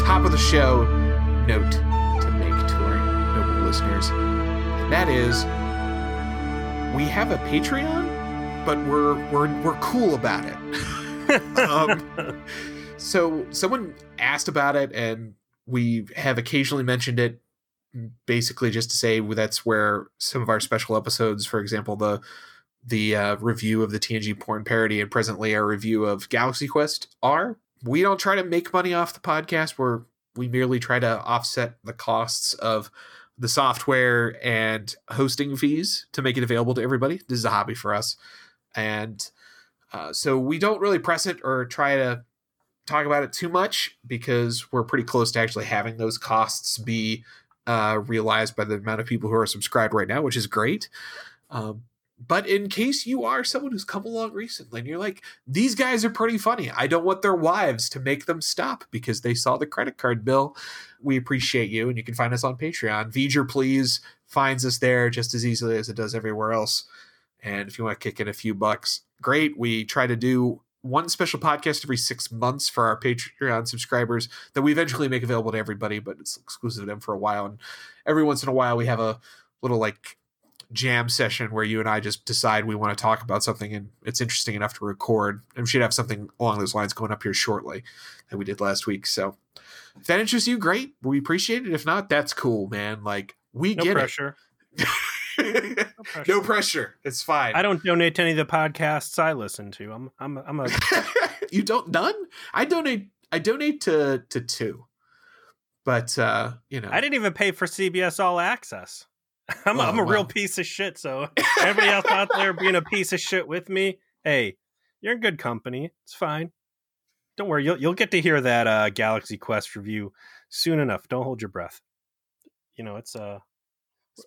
top of the show note to make to our noble listeners, and that is we have a Patreon, but we're we're we're cool about it. um, so someone asked about it, and we have occasionally mentioned it, basically just to say that's where some of our special episodes, for example, the the uh, review of the TNG porn parody and presently our review of Galaxy Quest are. We don't try to make money off the podcast. We're we merely try to offset the costs of the software and hosting fees to make it available to everybody. This is a hobby for us, and uh, so we don't really press it or try to talk about it too much because we're pretty close to actually having those costs be uh, realized by the amount of people who are subscribed right now, which is great. Um, but in case you are someone who's come along recently and you're like, these guys are pretty funny. I don't want their wives to make them stop because they saw the credit card bill. We appreciate you, and you can find us on Patreon. V'ger Please finds us there just as easily as it does everywhere else. And if you want to kick in a few bucks, great. We try to do one special podcast every six months for our Patreon subscribers that we eventually make available to everybody, but it's exclusive to them for a while. And every once in a while, we have a little like jam session where you and I just decide we want to talk about something and it's interesting enough to record. And we should have something along those lines going up here shortly that we did last week. So if that interests you, great. We appreciate it. If not, that's cool, man. Like we no get pressure. it. No pressure. no pressure. It's fine. I don't donate to any of the podcasts I listen to. I'm I'm I'm a you don't none? I donate I donate to to two. But uh, you know I didn't even pay for CBS All Access. I'm, Well, I'm a real piece of shit. So everybody else out there being a piece of shit with me, hey, you're in good company. It's fine. Don't worry, you'll you'll get to hear that uh, Galaxy Quest review soon enough. Don't hold your breath. You know it's uh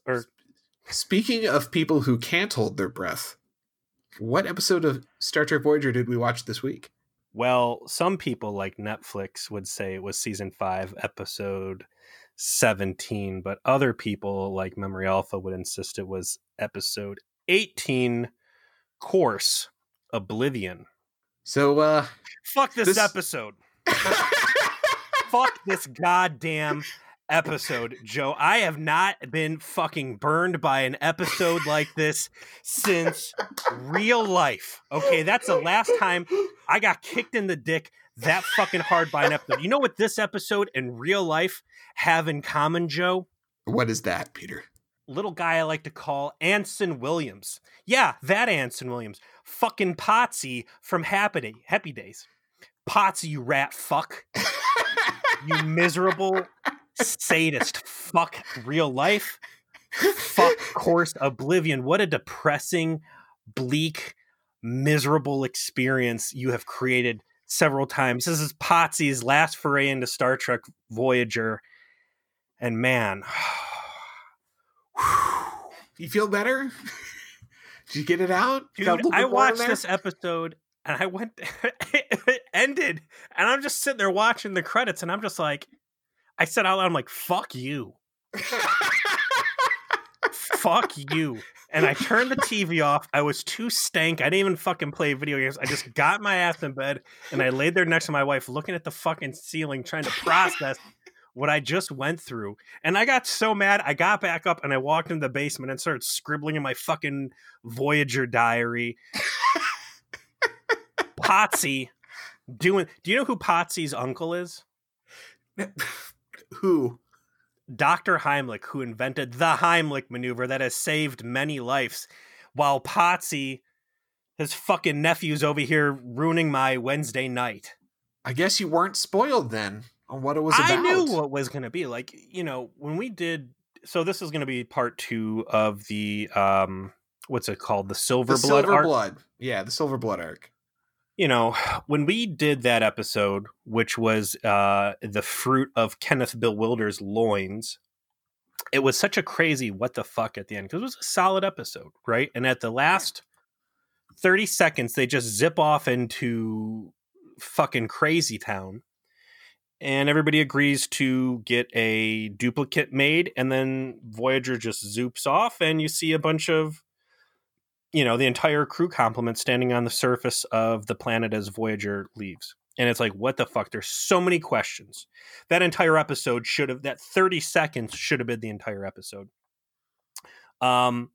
or Speaking of people who can't hold their breath, what episode of Star Trek Voyager did we watch this week? Well, some people like Netflix would say it was season five, episode 17, but other people like Memory Alpha would insist it was episode 18, Course Oblivion. So uh Fuck this, This- episode. Fuck this goddamn episode, Joe. I have not been fucking burned by an episode like this since real life. Okay, that's the last time I got kicked in the dick that fucking hard by an episode. You know what this episode and real life have in common, Joe? what is that, Peter? Little guy I like to call Anson Williams. Yeah, that Anson Williams. Fucking Potsy from Happy, Day, Happy Days. Potsy, you rat fuck. you miserable sadist fuck real life. Fuck course oblivion. What a depressing, bleak, miserable experience you have created several times. This is Potsy's last foray into Star Trek Voyager. And man, You feel better? Did you get it out? dude, Got a little I bit more in watched this episode and I went, it ended, and I'm just sitting there watching the credits, and I'm just like, I said out loud, I'm like, fuck you. fuck you. And I turned the TV off. I was too stank. I didn't even fucking play video games. I just got my ass in bed and I laid there next to my wife, looking at the fucking ceiling, trying to process what I just went through. And I got so mad. I got back up and I walked in the basement and started scribbling in my fucking Voyager diary. Potsy doing. Do you know who Potsy's uncle is? Who? Dr. Heimlich, who invented the Heimlich maneuver that has saved many lives, while Potsy, his fucking nephew's over here ruining my Wednesday night. I guess you weren't spoiled then on what it was about. I knew what was going to be. Like, you know, when we did. So this is going to be part two of the. um What's it called? The Silver the Blood Silver arc. Blood. Yeah, the Silver Blood arc. You know, when we did that episode, which was uh, the fruit of Kenneth Bill Wilder's loins, it was such a crazy what the fuck at the end because it was a solid episode, right? And at the last 30 seconds, they just zip off into fucking crazy town. and everybody agrees to get a duplicate made and then voyager just zoops off and you see a bunch of you know the entire crew complement standing on the surface of the planet as voyager leaves and it's like what the fuck there's so many questions that entire episode should have that 30 seconds should have been the entire episode um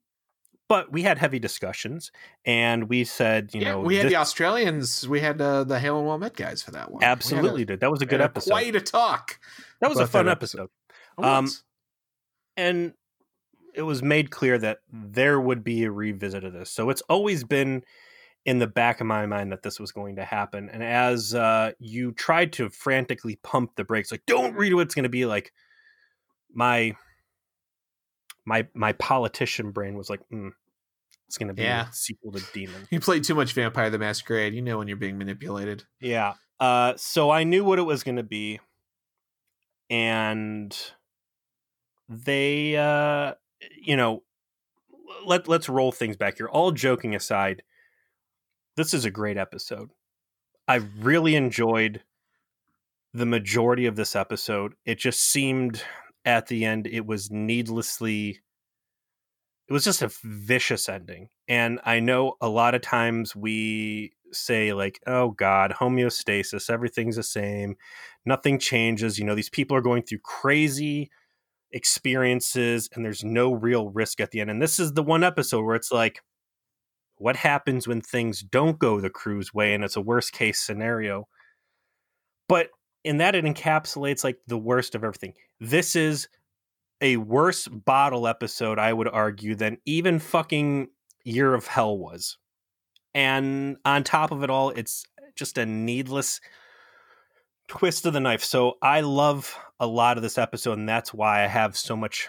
but we had heavy discussions and we said you Yeah, know we had this- the Australians, we had uh, the Hale and Well Met guys for that one. A- absolutely did that was a good episode Quite a talk. that was a fun episode. episode. Um, and it was made clear that there would be a revisit of this. So it's always been in the back of my mind that this was going to happen. And as uh, you tried to frantically pump the brakes, like don't read what it's going to be like, my my my politician brain was like, mm, it's going to be Yeah. a sequel to Demon. you played too much Vampire the Masquerade. You know when you're being manipulated. Yeah. Uh, so I knew what it was going to be, and they, uh, you know, let let's roll things back here. All joking aside, this is a great episode. I really enjoyed the majority of this episode. It just seemed at the end it was needlessly it was just a vicious ending. And I know a lot of times we say like, "Oh god, homeostasis, everything's the same. Nothing changes. You know, these people are going through crazy experiences and there's no real risk at the end." And this is the one episode where it's like what happens when things don't go the crew's way and it's a worst case scenario. But in that it encapsulates like the worst of everything. This is a worse bottle episode, I would argue, than even fucking Year of Hell was. And on top of it all, it's just a needless twist of the knife. So I love a lot of this episode, and that's why I have so much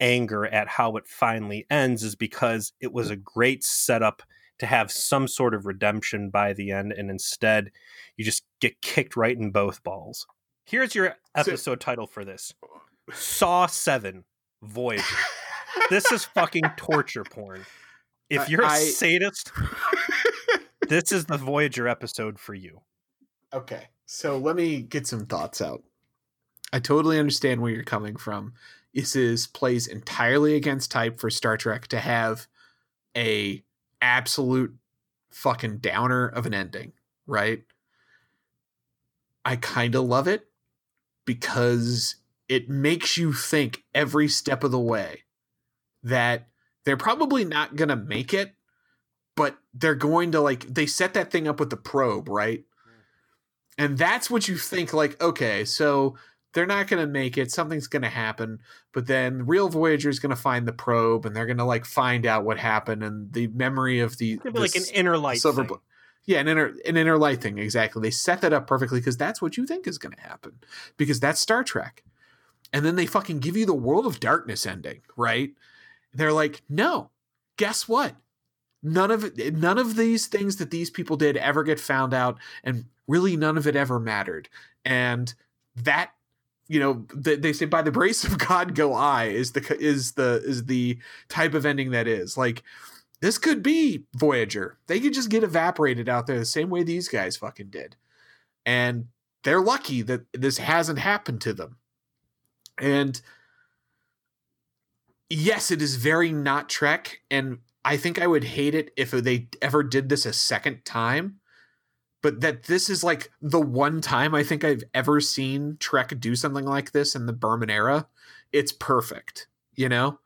anger at how it finally ends, is because it was a great setup to have some sort of redemption by the end, and instead you just get kicked right in both balls. Here's your episode title for this Saw 7 Voyager. this is fucking torture porn. If you're a I- sadist, this is the Voyager episode for you. Okay, so let me get some thoughts out. I totally understand where you're coming from. This is plays entirely against type for Star Trek to have a absolute fucking downer of an ending, right? I kind of love it because it makes you think every step of the way that they're probably not going to make it, but they're going to like they set that thing up with the probe, right? And that's what you think like okay, so they're not going to make it, something's going to happen, but then the real Voyager is going to find the probe and they're going to like find out what happened and the memory of the like an inner light. silver thing. yeah an inner an inner light thing exactly they set that up perfectly because that's what you think is going to happen because that's star trek and then they fucking give you the world of darkness ending right they're like no guess what none of none of these things that these people did ever get found out and really none of it ever mattered and that you know they, they say by the grace of god go i is the is the is the type of ending that is like this could be Voyager. They could just get evaporated out there the same way these guys fucking did. And they're lucky that this hasn't happened to them. And yes, it is very not Trek. And I think I would hate it if they ever did this a second time. But that this is like the one time I think I've ever seen Trek do something like this in the Berman era. It's perfect, you know?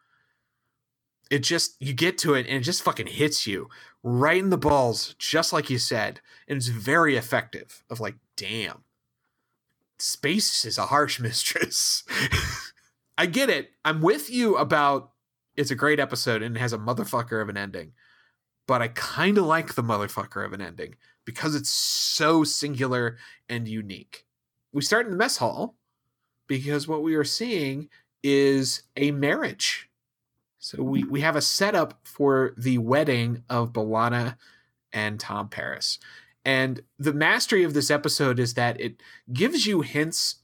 it just you get to it and it just fucking hits you right in the balls just like you said and it's very effective of like damn space is a harsh mistress i get it i'm with you about it's a great episode and it has a motherfucker of an ending. But i kind of like the motherfucker of an ending because it's so singular and unique. We start in the mess hall because what we are seeing is a marriage. So we, we have a setup for the wedding of B'Elanna and Tom Paris. And the mastery of this episode is that it gives you hints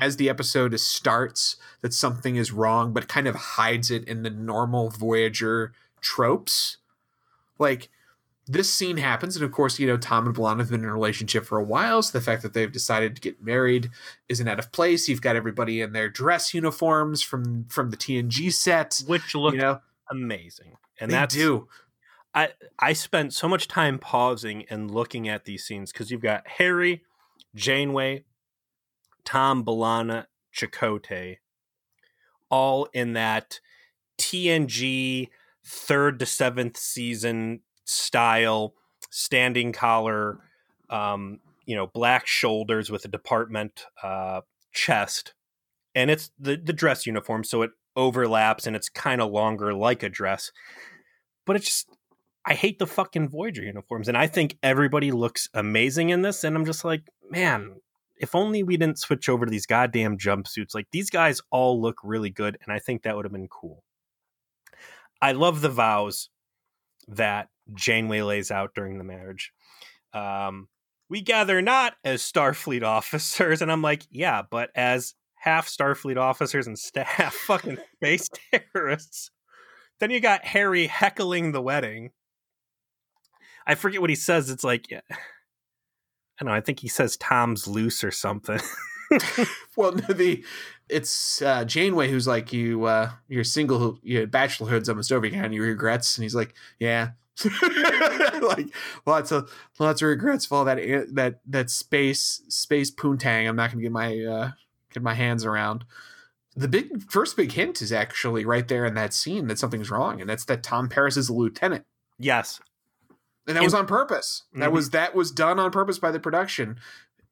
as the episode starts that something is wrong, but kind of hides it in the normal Voyager tropes. Like this scene happens, and of course, you know, Tom and B'Elanna have been in a relationship for a while, so the fact that they've decided to get married isn't out of place. You've got everybody in their dress uniforms from from the TNG set, which look you know, amazing, and they that's do. I I spent so much time pausing and looking at these scenes because you've got Harry, Janeway, Tom, B'Elanna, Chakotay, all in that TNG third to seventh season style, standing collar, um, you know, black shoulders with a department uh, chest, and it's the the dress uniform, so it overlaps and it's kind of longer like a dress. But it's just I hate the fucking Voyager uniforms, and I think everybody looks amazing in this, and I'm just like, man. If only we didn't switch over to these goddamn jumpsuits. Like these guys all look really good, and I think that would have been cool. I love the vows that Janeway lays out during the marriage. Um, we gather not as Starfleet officers, and I'm like, yeah, but as half Starfleet officers and staff fucking space terrorists. Then you got Harry heckling the wedding. I forget what he says. It's like, I don't know. I think he says Tom's loose or something. well, the it's uh, Janeway who's like, you, uh, you're single, your bachelorhood's almost over. You any regrets? And he's like, yeah, like lots of lots of regrets for all that that that space space poontang. I'm not gonna get my uh, get my hands around. The big first big hint is actually right there in that scene that something's wrong, and that's that Tom Paris is a lieutenant. Yes, and that in- was on purpose. Mm-hmm. That was that was done on purpose by the production.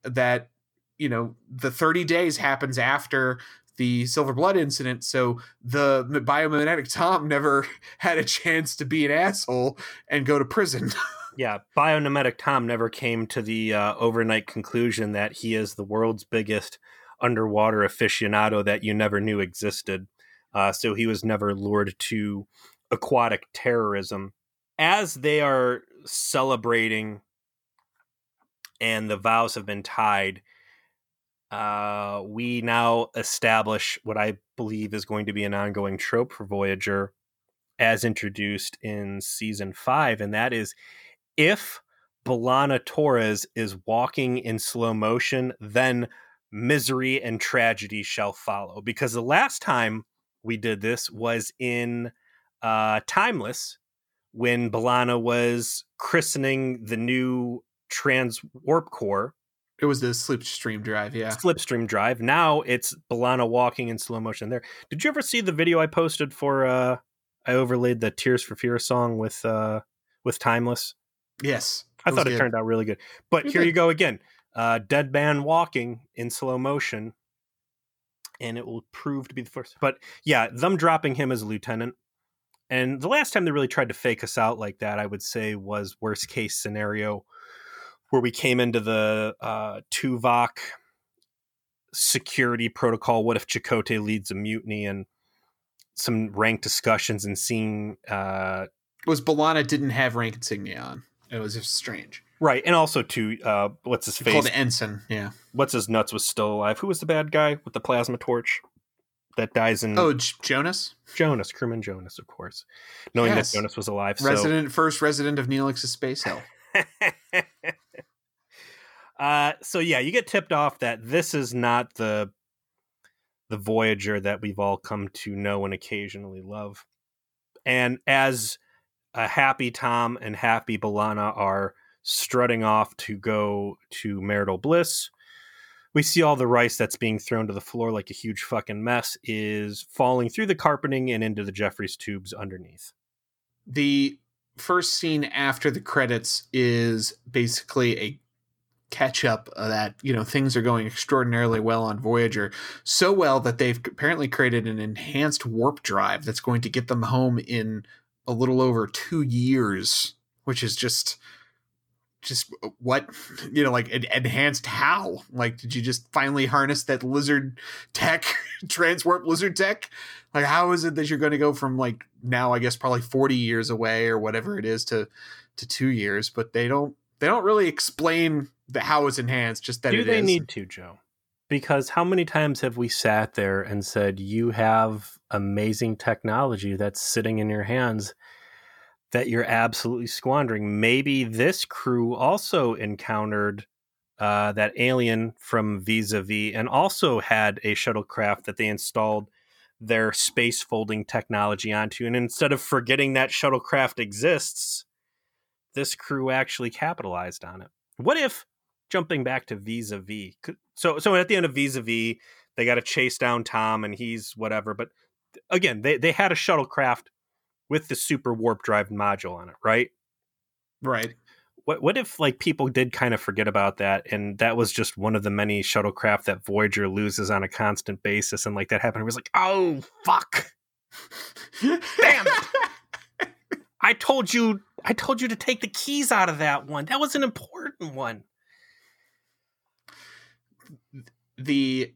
That you know the 30 days happens after the Silver Blood incident, so the biomimetic Tom never had a chance to be an asshole and go to prison. yeah, biomimetic Tom never came to the uh, overnight conclusion that he is the world's biggest underwater aficionado that you never knew existed. Uh, so he was never lured to aquatic terrorism. As they are celebrating and the vows have been tied, uh, we now establish what I believe is going to be an ongoing trope for Voyager as introduced in season five, and that is if B'Elanna Torres is walking in slow motion, then misery and tragedy shall follow. Because the last time we did this was in uh, Timeless when B'Elanna was christening the new trans warp core it was the slipstream drive, yeah. Slipstream drive. Now it's B'Elanna walking in slow motion there. Did you ever see the video I posted for uh I overlaid the Tears for Fear song with uh with Timeless? Yes. I thought good. it turned out really good. But here you go again. Uh dead man walking in slow motion. And it will prove to be the first. But yeah, them dropping him as a lieutenant. And the last time they really tried to fake us out like that, I would say was worst case scenario where we came into the uh, Tuvok security protocol. What if Chakotay leads a mutiny and some rank discussions and seeing uh, was B'Elanna didn't have rank insignia on. It was just strange. Right, and also to uh, what's his face? Called ensign. Yeah. What's his nuts was still alive. Who was the bad guy with the plasma torch that dies in? Oh, J- Jonas. Jonas, crewman Jonas, of course. Knowing yes. that Jonas was alive, resident so... first resident of Neelix's space hell. uh, so yeah, you get tipped off that this is not the the Voyager that we've all come to know and occasionally love. And as a happy Tom and happy B'Elanna are strutting off to go to marital bliss, we see all the rice that's being thrown to the floor like a huge fucking mess is falling through the carpeting and into the Jefferies tubes underneath. The first scene after the credits is basically a catch up that you know things are going extraordinarily well on Voyager, so well that they've apparently created an enhanced warp drive that's going to get them home in a little over two years, which is just just uh, what you know like enhanced how? Like did you just finally harness that lizard tech transwarp lizard tech? Like how is it that you're going to go from like now i guess probably 40 years away or whatever it is to to two years but they don't they don't really explain the how it's enhanced just that do they is. need to joe? Because how many times have we sat there and said you have amazing technology that's sitting in your hands that you're absolutely squandering. Maybe this crew also encountered uh, that alien from Vis a Vis and also had a shuttlecraft that they installed their space folding technology onto. And instead of forgetting that shuttlecraft exists, this crew actually capitalized on it. What if jumping back to Vis a Vis? So, so at the end of Vis a Vis, they got to chase down Tom and he's whatever. But again, they, they had a shuttlecraft with the super warp drive module on it, right? Right. What what if like people did kind of forget about that and that was just one of the many shuttlecraft that Voyager loses on a constant basis and like that happened it was like oh fuck! Damn I told you I told you to take the keys out of that one. That was an important one. The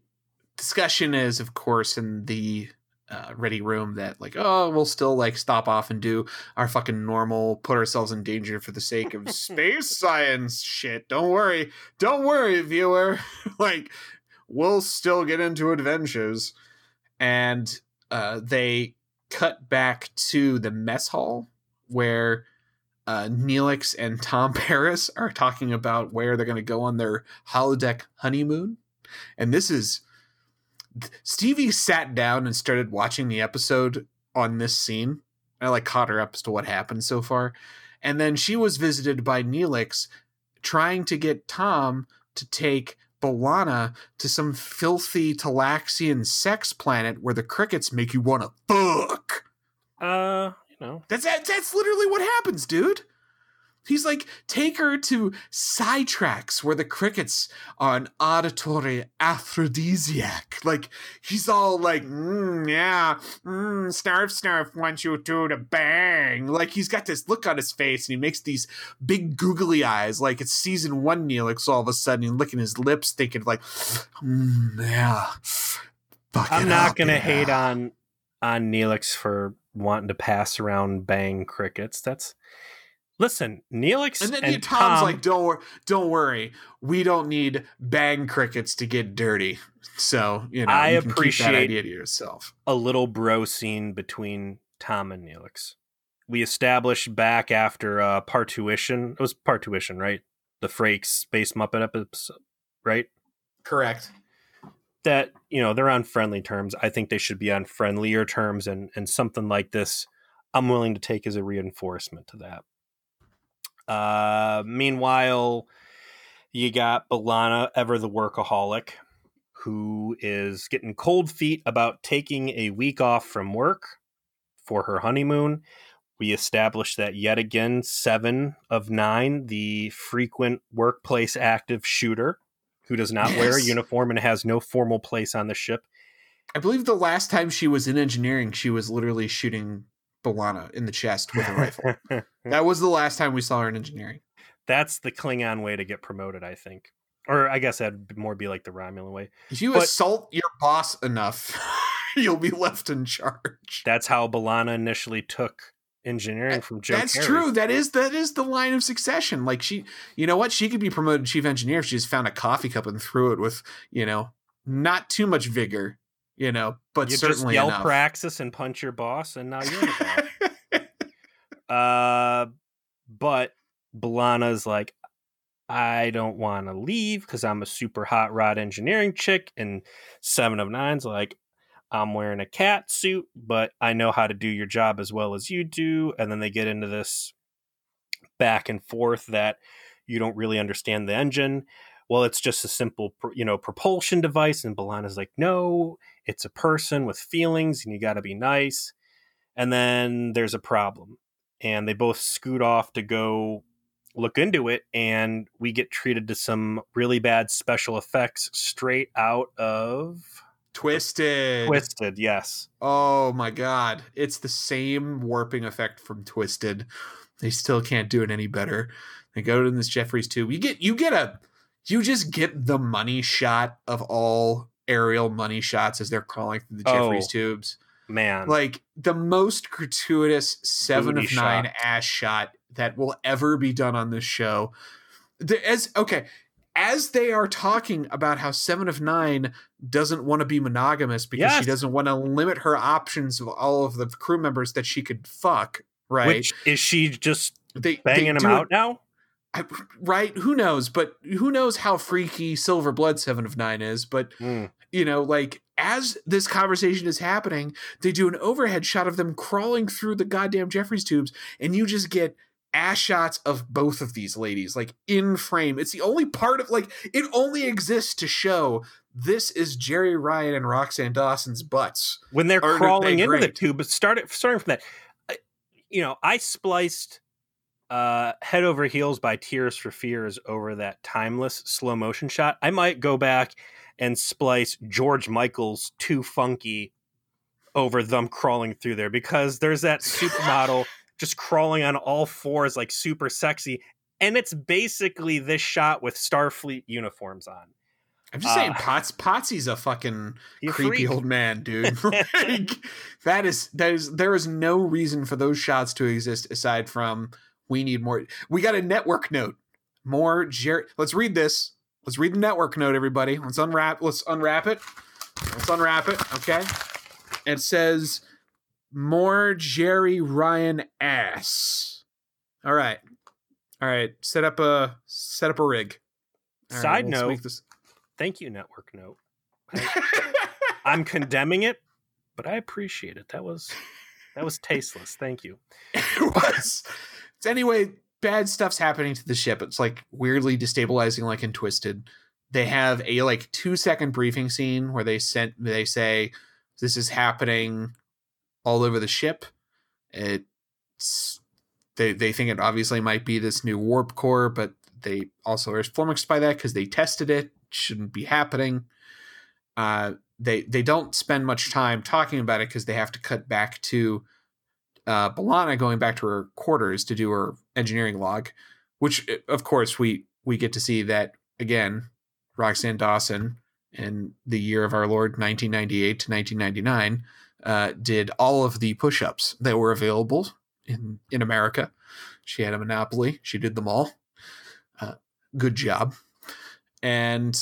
discussion is of course in the uh, ready room that like oh we'll still like stop off and do our fucking normal put ourselves in danger for the sake of space science shit. Don't worry don't worry viewer. Like we'll still get into adventures. And uh, they cut back to the mess hall where uh, Neelix and Tom Paris are talking about where they're going to go on their holodeck honeymoon. And this is Stevie sat down and started watching the episode on this scene. I like caught her up as to what happened so far. And then she was visited by Neelix trying to get Tom to take B'Elanna to some filthy Talaxian sex planet where the crickets make you want to fuck. Uh, you know. That's that's literally what happens, dude. He's like, take her to sidetracks where the crickets are an auditory aphrodisiac. Like, he's all like, mm, yeah, mm, Snarf Snarf wants you two to bang. Like, he's got this look on his face, and he makes these big googly eyes, like it's season one Neelix all of a sudden, and licking his lips, thinking, like, mm, yeah. Fuck I'm not going to yeah. hate on on Neelix for wanting to pass around bang crickets. That's Listen, Neelix and then and Tom's Tom, like, "Don't worry, don't worry, we don't need bang crickets to get dirty." So you know, I you appreciate that idea to yourself. A little bro scene between Tom and Neelix. We established back after uh, Parturition. It was Parturition, right? The Frakes Space Muppet episode, right? Correct. That you know they're on friendly terms. I think they should be on friendlier terms, and and something like this, I'm willing to take as a reinforcement to that. Uh, meanwhile, you got B'Elanna, ever the workaholic, who is getting cold feet about taking a week off from work for her honeymoon. We established that yet again, seven of nine, the frequent workplace active shooter who does not yes. wear a uniform and has no formal place on the ship. I believe the last time she was in engineering, she was literally shooting B'Elanna in the chest with a rifle. that was the last time we saw her in engineering. That's the Klingon way to get promoted, I think. Or I guess that'd more be like the Romulan way. If you but, assault your boss enough, you'll be left in charge. That's how B'Elanna initially took engineering from Joe. That's Carey. true. That is that is the line of succession. Like she, you know what? She could be promoted chief engineer if she just found a coffee cup and threw it with, you know, not too much vigor you know, but you certainly just yell enough. praxis and punch your boss, and now you're the boss. uh, but B'Elanna's like, I don't want to leave because I'm a super hot rod engineering chick, and Seven of Nine's like, I'm wearing a cat suit, but I know how to do your job as well as you do. And then they get into this back and forth that you don't really understand the engine well, it's just a simple, you know, propulsion device. And B'Elanna's like, no, it's a person with feelings and you got to be nice. And then there's a problem. And they both scoot off to go look into it. And we get treated to some really bad special effects straight out of. Twisted. Twisted, yes. Oh my god. It's the same warping effect from Twisted. They still can't do it any better. They go to this Jefferies tube. You get you get a you just get the money shot of all aerial money shots as they're crawling through the Jefferies oh, tubes. Man. Like the most gratuitous seven Booty of nine shot. ass shot that will ever be done on this show. The, as okay, as they are talking about how Seven of Nine doesn't want to be monogamous because yes. she doesn't want to limit her options of all of the crew members that she could fuck right? Which is she just they banging they do out it- now? I, right? Who knows? But who knows how freaky Silver Blood Seven of Nine is? But Mm. you know, like as this conversation is happening, they do an overhead shot of them crawling through the goddamn Jefferies tubes, and you just get ass shots of both of these ladies, like in frame. It's the only part of like it only exists to show this is Jeri Ryan and Roxann Dawson's butts. when they're Aren't they crawling into the tube. But started starting from that, you know, I spliced uh, "Head Over Heels" by Tears for Fears over that timeless slow motion shot. I might go back and splice George Michael's "Too Funky" over them crawling through there because there's that supermodel just crawling on all fours like super sexy. And it's basically this shot with Starfleet uniforms on. I'm just saying, Uh, Pots Potsy's a fucking creepy freak. old man, dude. like, that is that is there is no reason for those shots to exist aside from we need more. We got a network note. More Jerry. Let's read this. Let's read the network note, everybody. Let's unwrap. Let's unwrap it. Let's unwrap it. Okay. It says more Jeri Ryan ass. All right. All right. Set up a set up a rig. All right, Side let's note, this- Thank you, Network Note. I'm condemning it, but I appreciate it. That was that was tasteless. Thank you. it was. So anyway, bad stuff's happening to the ship. It's like weirdly destabilizing, like in Twisted. They have a like two second briefing scene where they sent they say this is happening all over the ship. It's they they think it obviously might be this new warp core, but they also are flummoxed by that because they tested it. Shouldn't be happening. Uh, they they don't spend much time talking about it because they have to cut back to uh, B'Elanna going back to her quarters to do her engineering log, which uh, of course we we get to see that again. Roxann Dawson in the year of our Lord 1998 to 1999 uh, did all of the push-ups that were available in in America. She had a monopoly. She did them all. Uh, good job. And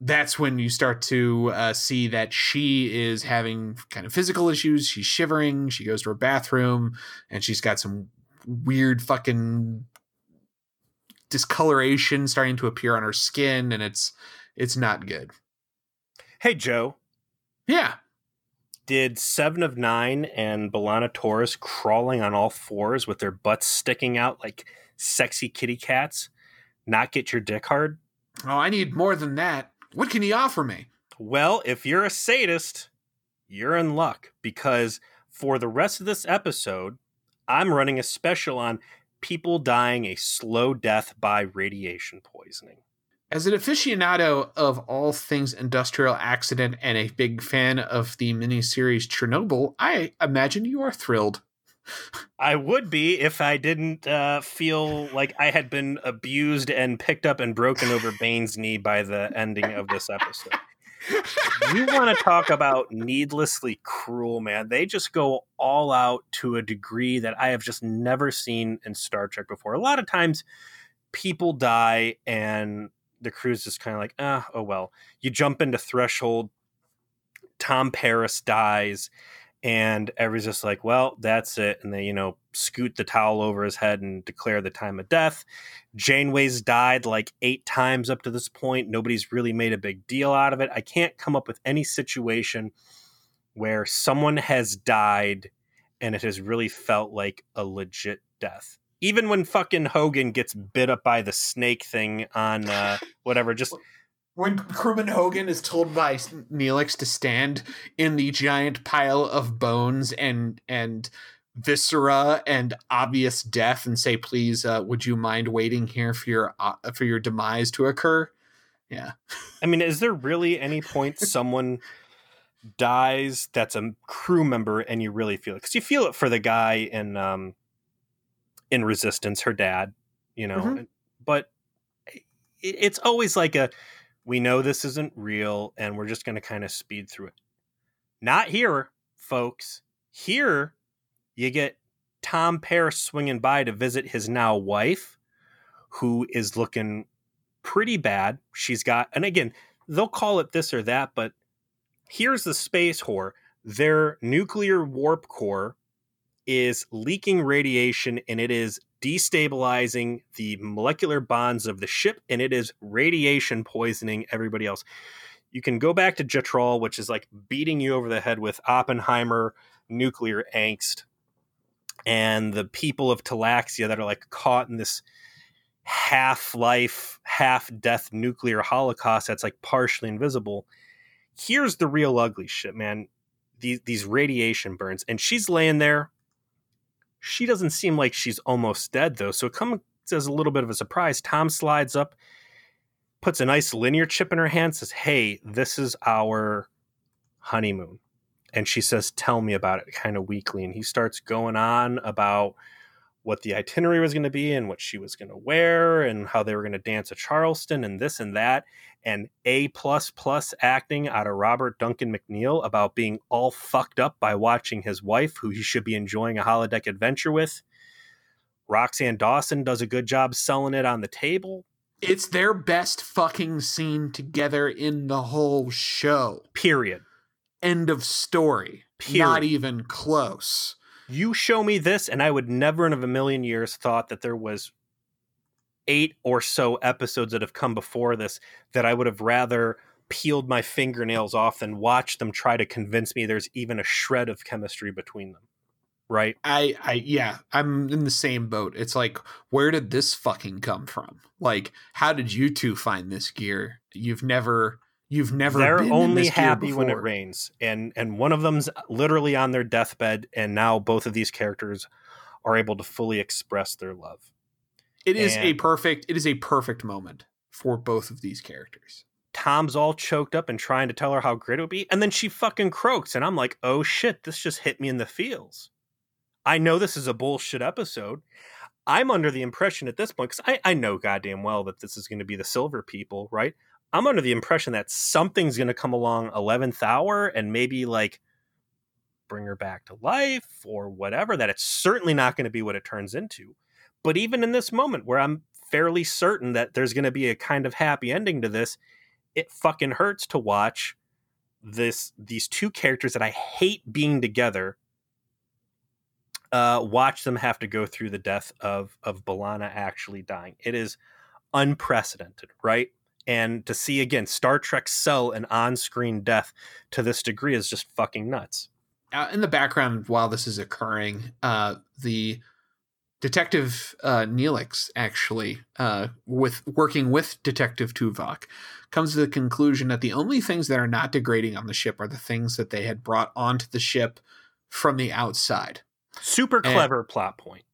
that's when you start to uh, see that she is having kind of physical issues. She's shivering. She goes to her bathroom and she's got some weird fucking discoloration starting to appear on her skin and it's it's not good. Hey Joe, Yeah. did Seven of Nine and B'Elanna Torres crawling on all fours with their butts sticking out like sexy kitty cats not get your dick hard? Oh, I need more than that. What can he offer me? Well, if you're a sadist, you're in luck because for the rest of this episode, I'm running a special on people dying a slow death by radiation poisoning. As an aficionado of all things industrial accident and a big fan of the miniseries Chernobyl, I imagine you are thrilled. I would be if I didn't uh, feel like I had been abused and picked up and broken over Bane's knee by the ending of this episode. you want to talk about needlessly cruel, man. They just go all out to a degree that I have just never seen in Star Trek before. A lot of times people die and the crew's just kind of like, ah, oh well. You jump into Threshold, Tom Paris dies, and everybody's just like, well, that's it. And they, you know, scoot the towel over his head and declare the time of death. Janeway's died like eight times up to this point. Nobody's really made a big deal out of it. I can't come up with any situation where someone has died and it has really felt like a legit death. Even when fucking Hogan gets bit up by the snake thing on uh, whatever, just When crewman Hogan is told by Neelix to stand in the giant pile of bones and and viscera and obvious death and say, "Please, uh, would you mind waiting here for your uh, for your demise to occur?" Yeah, I mean, is there really any point someone dies that's a crew member and you really feel it? Because you feel it for the guy in um, in Resistance, her dad, you know. Mhm. But it, it's always like a we know this isn't real and we're just going to kind of speed through it. Not here, folks. Here, you get Tom Paris swinging by to visit his now wife, who is looking pretty bad. She's got, and again, they'll call it this or that, but here's the space whore. Their nuclear warp core is leaking radiation and it is destabilizing the molecular bonds of the ship and it is radiation poisoning everybody else. You can go back to Jetrel, which is like beating you over the head with Oppenheimer nuclear angst, and the people of Talaxia that are like caught in this half life, half death nuclear holocaust that's like partially invisible. Here's the real ugly shit, man. These these radiation burns, and she's laying there. She doesn't seem like she's almost dead though, so it comes as a little bit of a surprise. Tom slides up, puts a nice linear chip in her hand, says, "Hey, this is our honeymoon." And she says, "Tell me about it," kind of weakly, and he starts going on about what the itinerary was going to be and what she was going to wear and how they were going to dance at Charleston and this and that and A plus plus acting out of Robert Duncan McNeil about being all fucked up by watching his wife who he should be enjoying a holodeck adventure with. Roxann Dawson does a good job selling it on the table. It's their best fucking scene together in the whole show. Period. End of story. Period. Not even close you show me this and i would never in a million years thought that there was eight or so episodes that have come before this that i would have rather peeled my fingernails off than watch them try to convince me there's even a shred of chemistry between them right i i yeah i'm in the same boat it's like where did this fucking come from like how did you two find this gear you've never You've never They're only happy when it rains. And and one of them's literally on their deathbed and now both of these characters are able to fully express their love. It is and a perfect it is a perfect moment for both of these characters. Tom's all choked up and trying to tell her how great it would be, and then she fucking croaks, and I'm like, oh shit, this just hit me in the feels. I know this is a bullshit episode. I'm under the impression at this point, because I, I know goddamn well that this is going to be the silver people, right? I'm under the impression that something's going to come along 11th hour and maybe like bring her back to life or whatever, that it's certainly not going to be what it turns into. But even in this moment where I'm fairly certain that there's going to be a kind of happy ending to this, it fucking hurts to watch this these two characters that I hate being together uh, watch them have to go through the death of of B'Elanna actually dying. It is unprecedented, right? and to see again Star Trek sell an on-screen death to this degree is just fucking nuts. Uh, in the background, while this is occurring, uh, the detective uh, Neelix actually, uh, with working with Detective Tuvok, comes to the conclusion that the only things that are not degrading on the ship are the things that they had brought onto the ship from the outside. Super clever and, plot point.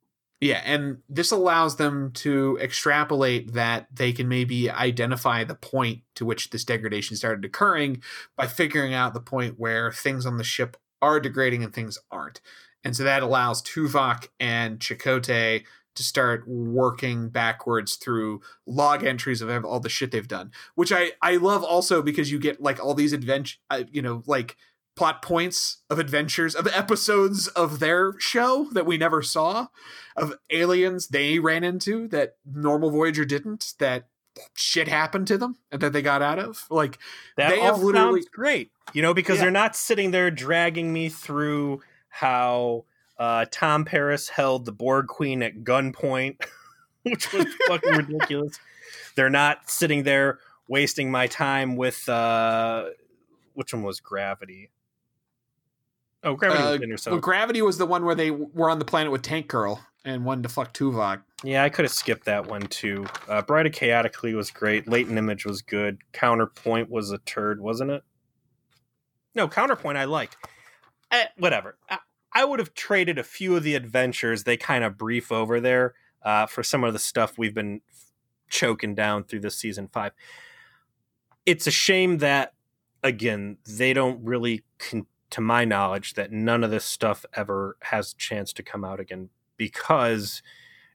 Yeah, and this allows them to extrapolate that they can maybe identify the point to which this degradation started occurring by figuring out the point where things on the ship are degrading and things aren't. And so that allows Tuvok and Chakotay to start working backwards through log entries of all the shit they've done, which I I love also because you get like all these adventure, uh, you know, like plot points of adventures of episodes of their show that we never saw of aliens they ran into that normal voyager didn't that shit happened to them and that they got out of like that they all have literally sounds great you know because yeah. they're not sitting there dragging me through how uh, tom paris held the borg queen at gunpoint which was fucking ridiculous they're not sitting there wasting my time with uh which one was gravity Oh, Gravity uh, Well, Gravity was the one where they were on the planet with Tank Girl and wanted to fuck Tuvok. Yeah, I could have skipped that one too. Uh, Bride of Chaotica was great. Latent Image was good. Counterpoint was a turd, wasn't it? No, Counterpoint I liked. Eh, whatever. I, would have traded a few of the adventures they kind of brief over there uh, for some of the stuff we've been choking down through this season five. It's a shame that again they don't really con- to my knowledge, that none of this stuff ever has a chance to come out again because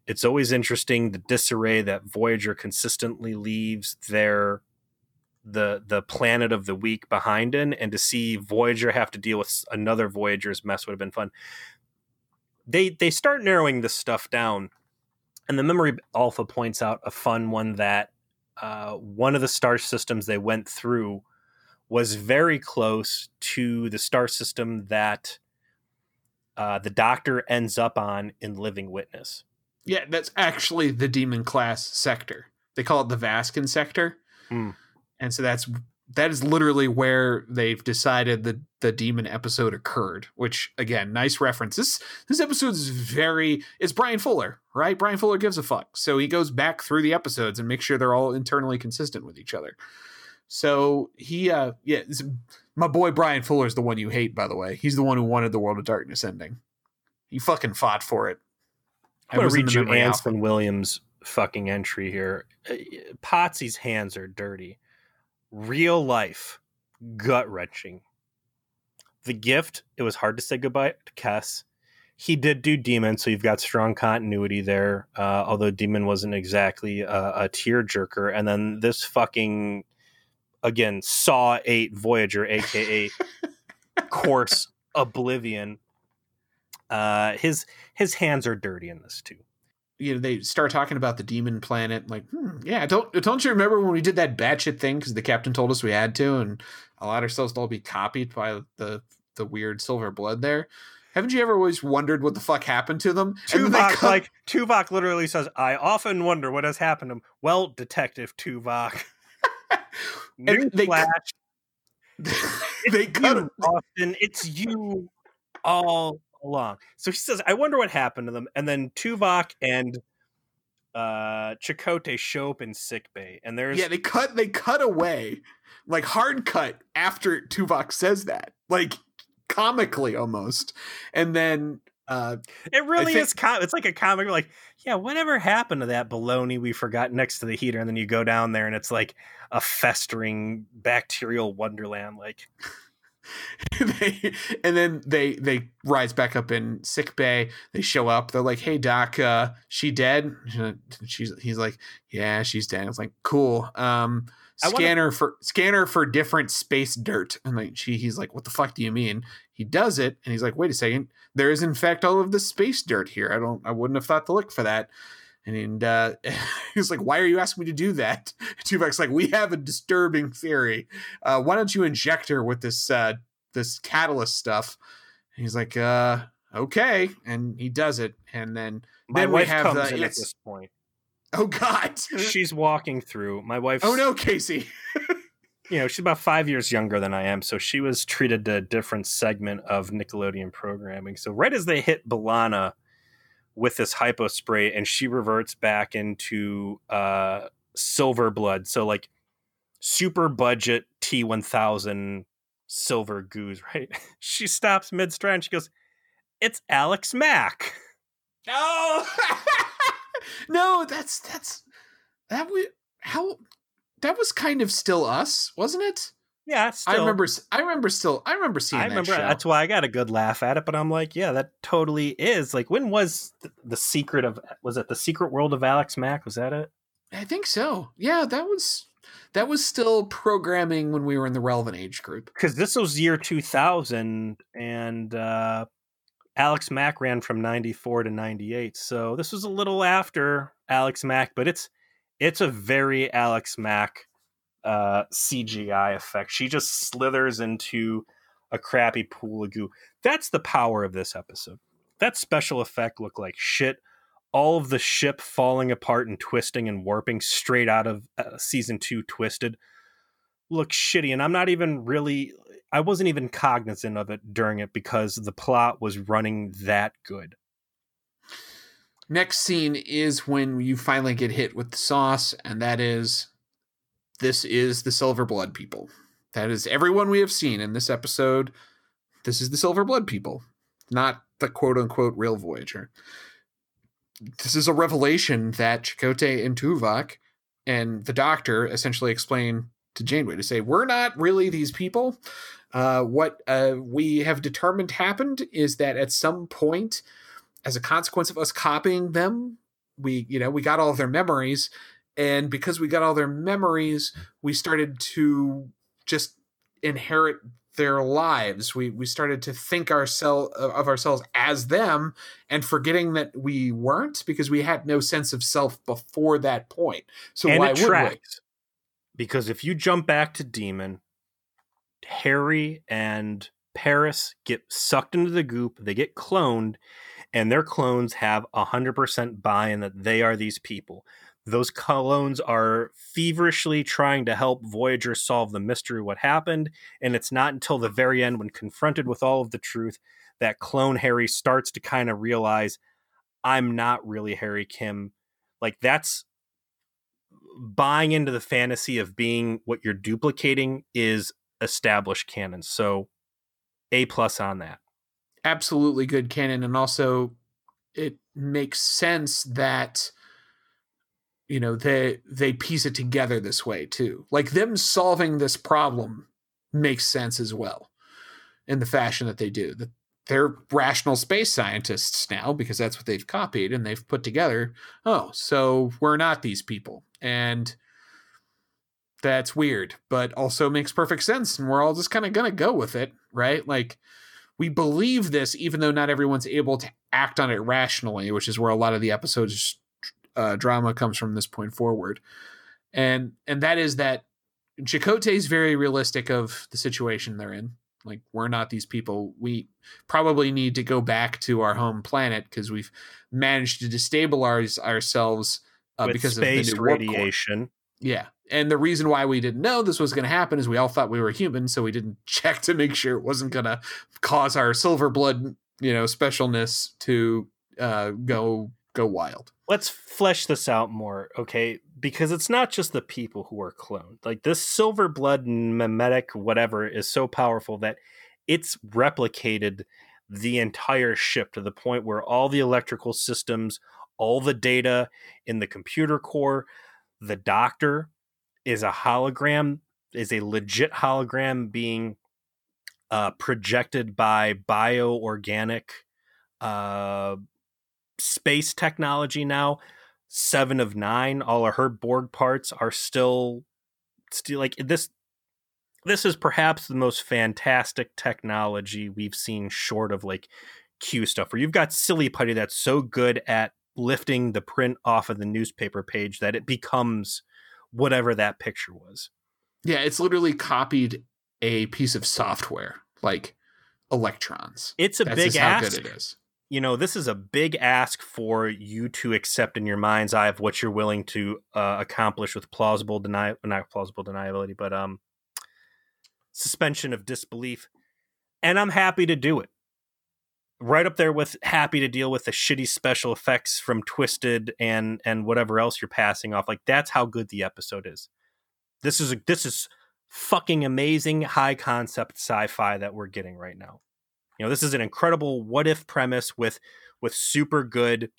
it's always interesting the disarray that Voyager consistently leaves their the the planet of the week behind in and to see Voyager have to deal with another Voyager's mess would have been fun. They they start narrowing this stuff down and the memory alpha points out a fun one that uh, one of the star systems they went through was very close to the star system that uh, the doctor ends up on in Living Witness. Yeah, that's actually the demon class sector. They call it the Vaskan sector. Hmm. And so that's that is literally where they've decided that the demon episode occurred, which again, nice reference. This this episode is very it's Bryan Fuller, right? Bryan Fuller gives a fuck. So he goes back through the episodes and makes sure they're all internally consistent with each other. So he uh yeah, my boy Bryan Fuller is the one you hate, by the way. He's the one who wanted the World of Darkness ending. He fucking fought for it. I'm gonna read you Anson Williams' fucking entry here. Uh, Potsie's hands are dirty. Real life, gut wrenching. The gift, it was hard to say goodbye to Kes. He did do Demon, so you've got strong continuity there, uh, although Demon wasn't exactly a, a tearjerker. And then this fucking, again, Saw 8 Voyager, aka Course Oblivion. Uh, his his hands are dirty in this too. You know they start talking about the demon planet like hmm, yeah don't don't you remember when we did that batshit thing because the captain told us we had to and allowed ourselves to all be copied by the the weird silver blood there haven't you ever always wondered what the fuck happened to them Tuvok come- like Tuvok literally says, "I often wonder what has happened to him." Well, Detective Tuvok. And they- Newsflash, they cut Austin. It's you all along. So he says, "I wonder what happened to them." And then Tuvok and uh Chakotay show up in sickbay, and there's yeah they cut they cut away like hard cut after Tuvok says that like comically almost and then uh It really think- is. Com- it's like a comic. Like, yeah, whatever happened to that baloney we forgot next to the heater? And then you go down there, and it's like a festering bacterial wonderland. Like, they, and then they they rise back up in sick bay. They show up. They're like, "Hey doc, uh, she dead?" She's he's like, "Yeah, she's dead." It's like, "Cool." Um, I wanna- scanner for scanner for different space dirt. And like she, he's like, "What the fuck do you mean?" He does it, and he's like, "Wait a second. There is in fact all of the space dirt here. I don't. I wouldn't have thought to look for that." And uh, he's like, "Why are you asking me to do that?" Tuvok's like, "We have a disturbing theory. Uh, why don't you inject her with this uh, this catalyst stuff?" And he's like, uh, "Okay," and he does it. And then, my Then we have the- in at this point. oh god, She's walking through. My wife. oh no, Casey. you know, she's about five years younger than I am, so she was treated to a different segment of Nickelodeon programming. So right as they hit B'Elanna with this hypospray, and she reverts back into uh, silver blood. So like super budget T one thousand silver goose, right? She stops mid stride she goes, "It's Alex Mack." No, no, that's that's that we how that was kind of still us, wasn't it? Yeah, still, I remember. I remember still. I remember seeing. I remember that show. that's why I got a good laugh at it. But I'm like, yeah, that totally is. Like, when was the, the secret of? Was it the Secret World of Alex Mack? Was that it? I think so. Yeah, that was that was still programming when we were in the relevant age group. Because this was year 2000, and uh, Alex Mack ran from 94 to 98. So this was a little after Alex Mack, but it's it's a very Alex Mack uh, CGI effect. She just slithers into a crappy pool of goo. That's the power of this episode. That special effect looked like shit. All of the ship falling apart and twisting and warping straight out of uh, season two Twisted look shitty. And I'm not even really, I wasn't even cognizant of it during it because the plot was running that good. Next scene is when you finally get hit with the sauce, and that is this is the Silver Blood people. That is everyone we have seen in this episode. This is the Silver Blood people, not the quote unquote real Voyager. This is a revelation that Chakotay and Tuvok and the Doctor essentially explain to Janeway to say, We're not really these people. Uh, what uh, we have determined happened is that at some point, as a consequence of us copying them, we, you know, we got all of their memories. And because we got all their memories, we started to just inherit their lives. We we started to think ourselves of ourselves as them, and forgetting that we weren't because we had no sense of self before that point. So and why would tracks. Because if you jump back to Demon, Harry and Paris get sucked into the goop, they get cloned, and their clones have 100% buy in that they are these people. Those clones are feverishly trying to help Voyager solve the mystery what happened, and it's not until the very end, when confronted with all of the truth, that clone Harry starts to kind of realize I'm not really Harry Kim. Like that's buying into the fantasy of being what you're duplicating is established canon. So A plus on that. Absolutely good canon. And also it makes sense that you know they they piece it together this way too. Like them solving this problem makes sense as well in the fashion that they do. That they're rational space scientists now because that's what they've copied and they've put together. Oh, so we're not these people. And that's weird, but also makes perfect sense. And we're all just kind of to go with it, right? Like, we believe this, even though not everyone's able to act on it rationally, which is where a lot of the episode's uh, drama comes from this point forward. And and that is that Chakotay is very realistic of the situation they're in. Like we're not these people. We probably need to go back to our home planet because we've managed to destabilize ourselves uh, because of the new radiation. Yeah, and the reason why we didn't know this was going to happen is we all thought we were human, so we didn't check to make sure it wasn't going to cause our silver blood, you know, specialness to uh, go go wild. Let's flesh this out more, okay? Because it's not just the people who are cloned. Like this silver blood memetic whatever is so powerful that it's replicated the entire ship to the point where all the electrical systems, all the data in the computer core, the doctor is a hologram, is a legit hologram being uh, projected by bioorganic uh, space technology now. Seven of nine, all of her Borg parts are still, still like this. This is perhaps the most fantastic technology we've seen, short of like Q stuff, where you've got Silly Putty that's so good at lifting the print off of the newspaper page that it becomes whatever that picture was. Yeah, it's literally copied a piece of software, like electrons. It's a That's big ask. How good it is you know, this is a big ask for you to accept in your mind's eye of what you're willing to uh, accomplish with plausible deny, not plausible deniability, but um, suspension of disbelief. And I'm happy to do it. Right up there with happy to deal with the shitty special effects from Twisted and and whatever else you're passing off. Like that's how good the episode is. This is a, this is fucking amazing high concept sci-fi that we're getting right now. You know, this is an incredible what if premise with with super good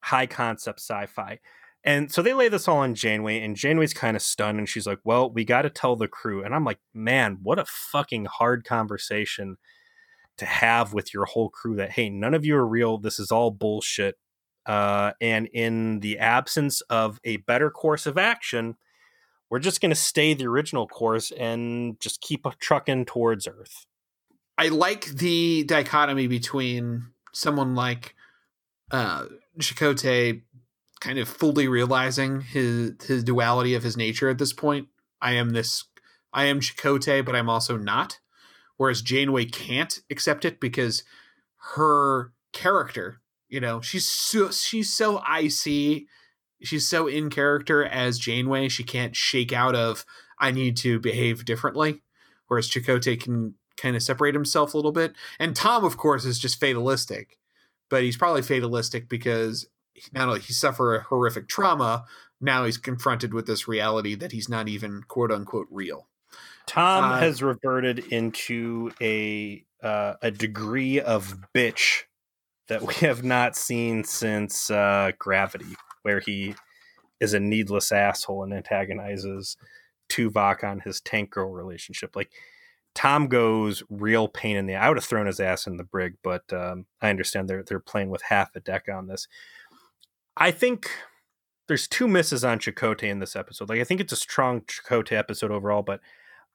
high concept sci-fi. And so they lay this all on Janeway, and Janeway's kind of stunned, and she's like, "Well, we got to tell the crew." And I'm like, "Man, what a fucking hard conversation to have with your whole crew. That hey, none of you are real. This is all bullshit." Uh, and in the absence of a better course of action, we're just going to stay the original course and just keep trucking towards Earth. I like the dichotomy between someone like uh Chakotay kind of fully realizing his his duality of his nature at this point. I am this I am Chakotay, but I'm also not. Whereas Janeway can't accept it because her character, you know, she's so she's so icy, she's so in character as Janeway, she can't shake out of I need to behave differently. Whereas Chakotay can kind of separate himself a little bit. And Tom, of course, is just fatalistic, but he's probably fatalistic because not only he suffered a horrific trauma, now he's confronted with this reality that he's not even quote unquote real. Tom uh, has reverted into a uh, a degree of bitch that we have not seen since uh, Gravity, where he is a needless asshole and antagonizes Tuvok on his tank girl relationship. Like Tom goes real pain in the. I would have thrown his ass in the brig, but um, I understand they're they're playing with half a deck on this. I think there's two misses on Chakotay in this episode. Like I think it's a strong Chakotay episode overall, but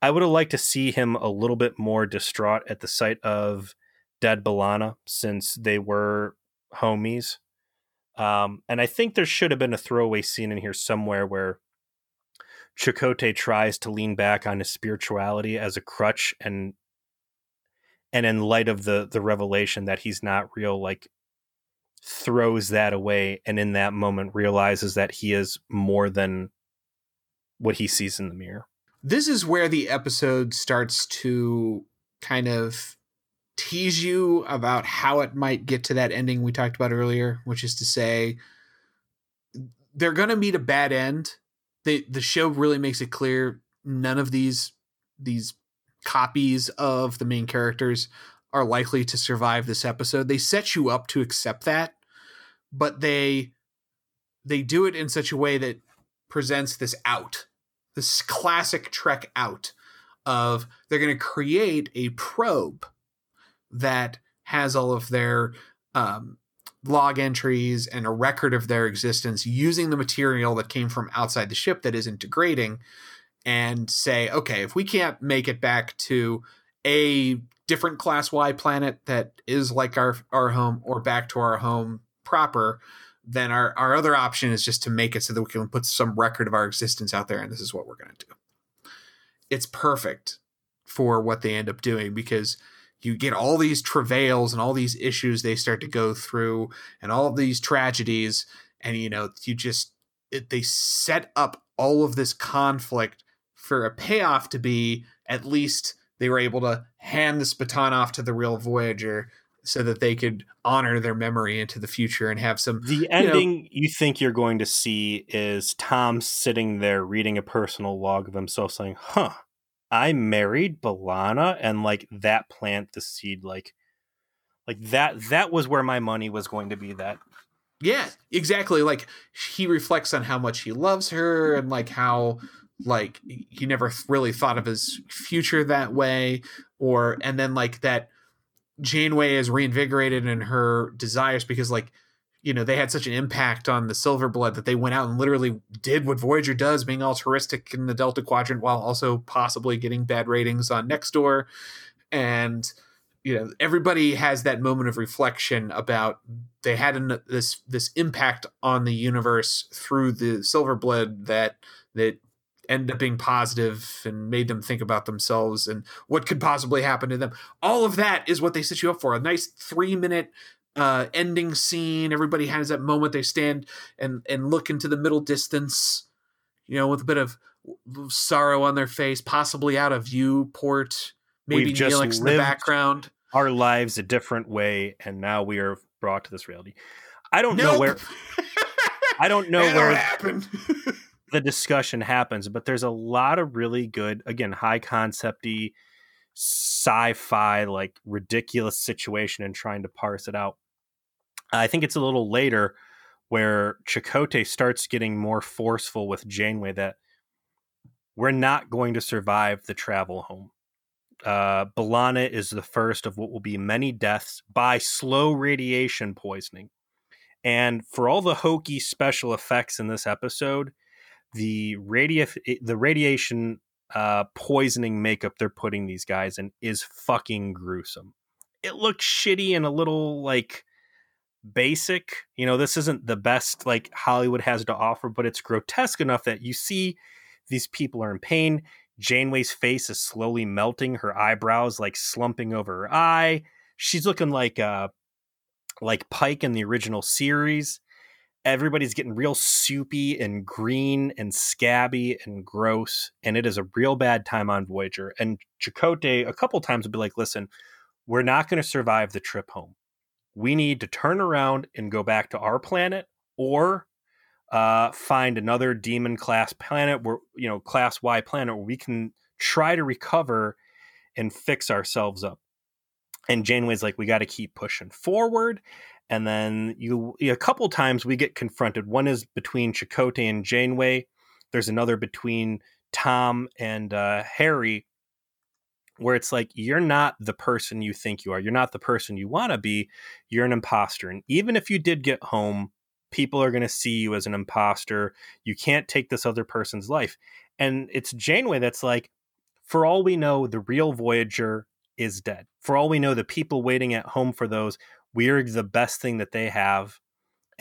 I would have liked to see him a little bit more distraught at the sight of dead B'Elanna since they were homies. Um, and I think there should have been a throwaway scene in here somewhere where Chakotay tries to lean back on his spirituality as a crutch and and in light of the the revelation that he's not real like throws that away and in that moment realizes that he is more than what he sees in the mirror this is where the episode starts to kind of tease you about how it might get to that ending we talked about earlier, which is to say they're going to meet a bad end. They, the show really makes it clear none of these these copies of the main characters are likely to survive this episode. They set you up to accept that, but they they do it in such a way that presents this out this classic Trek out of they're going to create a probe that has all of their um, log entries and a record of their existence using the material that came from outside the ship that isn't degrading and say okay if we can't make it back to a different class y planet that is like our our home or back to our home proper then our, our other option is just to make it so that we can put some record of our existence out there and this is what we're going to do. It's perfect for what they end up doing because you get all these travails and all these issues they start to go through and all these tragedies and you know you just it, they set up all of this conflict for a payoff to be at least they were able to hand this baton off to the real voyager so that they could honor their memory into the future and have some the ending you, know, you, think you're going to see is tom sitting there reading a personal log of himself saying huh i married B'Elanna and like that plant the seed like like that that was where my money was going to be that yeah exactly like he reflects on how much he loves her and like how like he never really thought of his future that way or and then like that Janeway is reinvigorated in her desires because like you know they had such an impact on the silver blood that they went out and literally did what voyager does being altruistic in the delta quadrant while also possibly getting bad ratings on Nextdoor and you know everybody has that moment of reflection about they had an, this this impact on the universe through the silver blood that that ended up being positive and made them think about themselves and what could possibly happen to them. All of that is what they set you up for. A nice three minute uh, ending scene. Everybody has that moment they stand and and look into the middle distance, you know, with a bit of sorrow on their face, possibly out of viewport, maybe Neelix in the background. Our lives a different way, and now we are brought to this reality. I don't nope. know where. I don't know where. happened. the discussion happens, but there's a lot of really good, again, high concepty sci-fi like ridiculous situation and trying to parse it out. I think it's a little later where Chakotay starts getting more forceful with Janeway that we're not going to survive the travel home. Uh, B'Elanna is the first of what will be many deaths by slow radiation poisoning. And for all the hokey special effects in this episode, the radi- the radiation uh, poisoning makeup they're putting these guys in is fucking gruesome. It looks shitty and a little like basic. You know, this isn't the best like Hollywood has to offer, but it's grotesque enough that you see these people are in pain. Janeway's face is slowly melting, her eyebrows like slumping over her eye. She's looking like uh like Pike in the original series everybody's getting real soupy and green and scabby and gross and it is a real bad time on voyager and Chakotay a couple times would be like listen we're not going to survive the trip home we need to turn around and go back to our planet or uh, find another demon class planet where you know class y planet where we can try to recover and fix ourselves up and janeway's like we got to keep pushing forward and then you a couple times we get confronted. One is between Chakotay and Janeway. There's another between Tom and uh, Harry, where it's like you're not the person you think you are. You're not the person you want to be. You're an imposter, and even if you did get home, people are going to see you as an imposter. You can't take this other person's life. And it's Janeway that's like, for all we know, the real Voyager is dead. For all we know, the people waiting at home for those we're the best thing that they have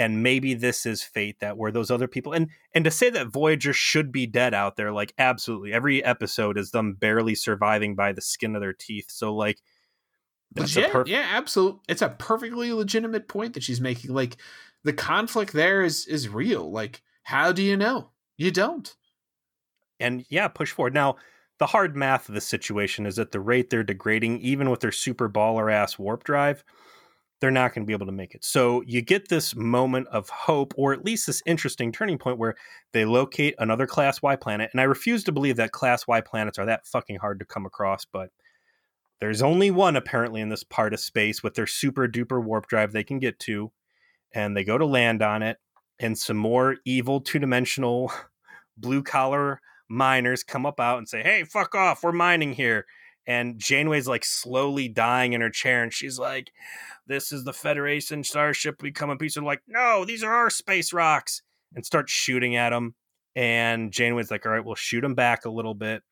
and maybe this is fate that where those other people and and to say that voyager should be dead out there like absolutely every episode is them barely surviving by the skin of their teeth so like That's a Legit, perf- yeah, absolutely. It's a perfectly legitimate point that she's making. Like the conflict there is is real. Like, how do you know? You don't. and yeah, push forward. Now, the hard math of the situation is at the rate they're degrading, even with their super baller ass warp drive, they're not going to be able to make it. So you get this moment of hope, or at least this interesting turning point where they locate another Class Y planet. And I refuse to believe that Class Y planets are that fucking hard to come across, but there's only one apparently in this part of space with their super duper warp drive they can get to. And they go to land on it, and some more evil two dimensional blue collar miners come up out and say, "Hey, fuck off! We're mining here." And Janeway's like slowly dying in her chair, and she's like, "This is the Federation starship. We come in peace." And like, "No, these are our space rocks," and start shooting at them. And Janeway's like, "All right, we'll shoot them back a little bit."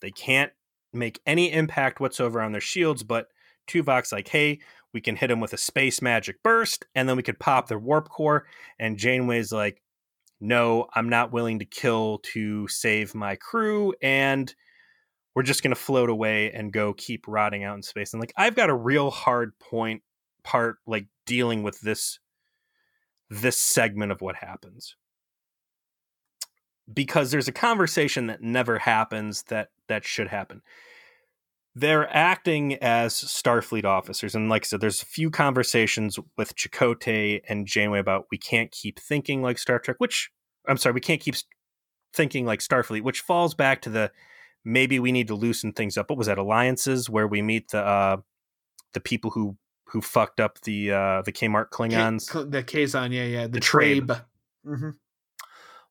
They can't make any impact whatsoever on their shields, but Tuvok's like, "Hey, we can hit them with a space magic burst, and then we could pop their warp core." And Janeway's like, no, I'm not willing to kill to save my crew, and we're just going to float away and go keep rotting out in space. And like, I've got a real hard point part, like dealing with this this segment of what happens because there's a conversation that never happens that that should happen they're acting as Starfleet officers. And like I said, there's a few conversations with Chakotay and Janeway about we can't keep thinking like Star Trek, which I'm sorry, we can't keep thinking like Starfleet, which falls back to the maybe we need to loosen things up. What was that? Alliances where we meet the uh the people who who fucked up the uh the Kmart Klingons. K- the Kazon, yeah, yeah. The, The Trabe. Trabe. Mm-hmm.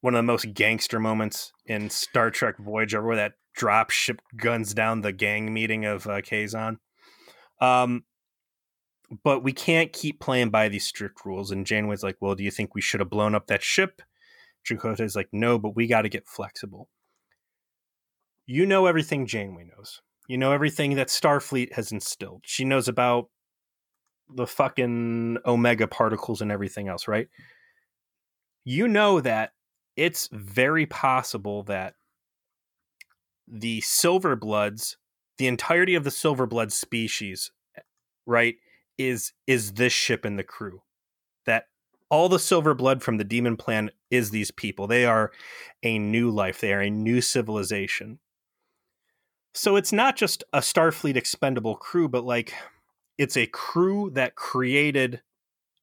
One of the most gangster moments in Star Trek Voyager where that drop ship guns down the gang meeting of uh, Kazon. Um, but we can't keep playing by these strict rules. And Janeway's like, "Well, do you think we should have blown up that ship?" Chakotay's like, "No, but we got to get flexible." You know everything Janeway knows. You know everything that Starfleet has instilled. She knows about the fucking omega particles and everything else, right? You know that it's very possible that the silver bloods the entirety of the silver blood species right is is this ship and the crew that all the silver blood from the demon plan is these people they are a new life they are a new civilization so it's not just a starfleet expendable crew but like it's a crew that created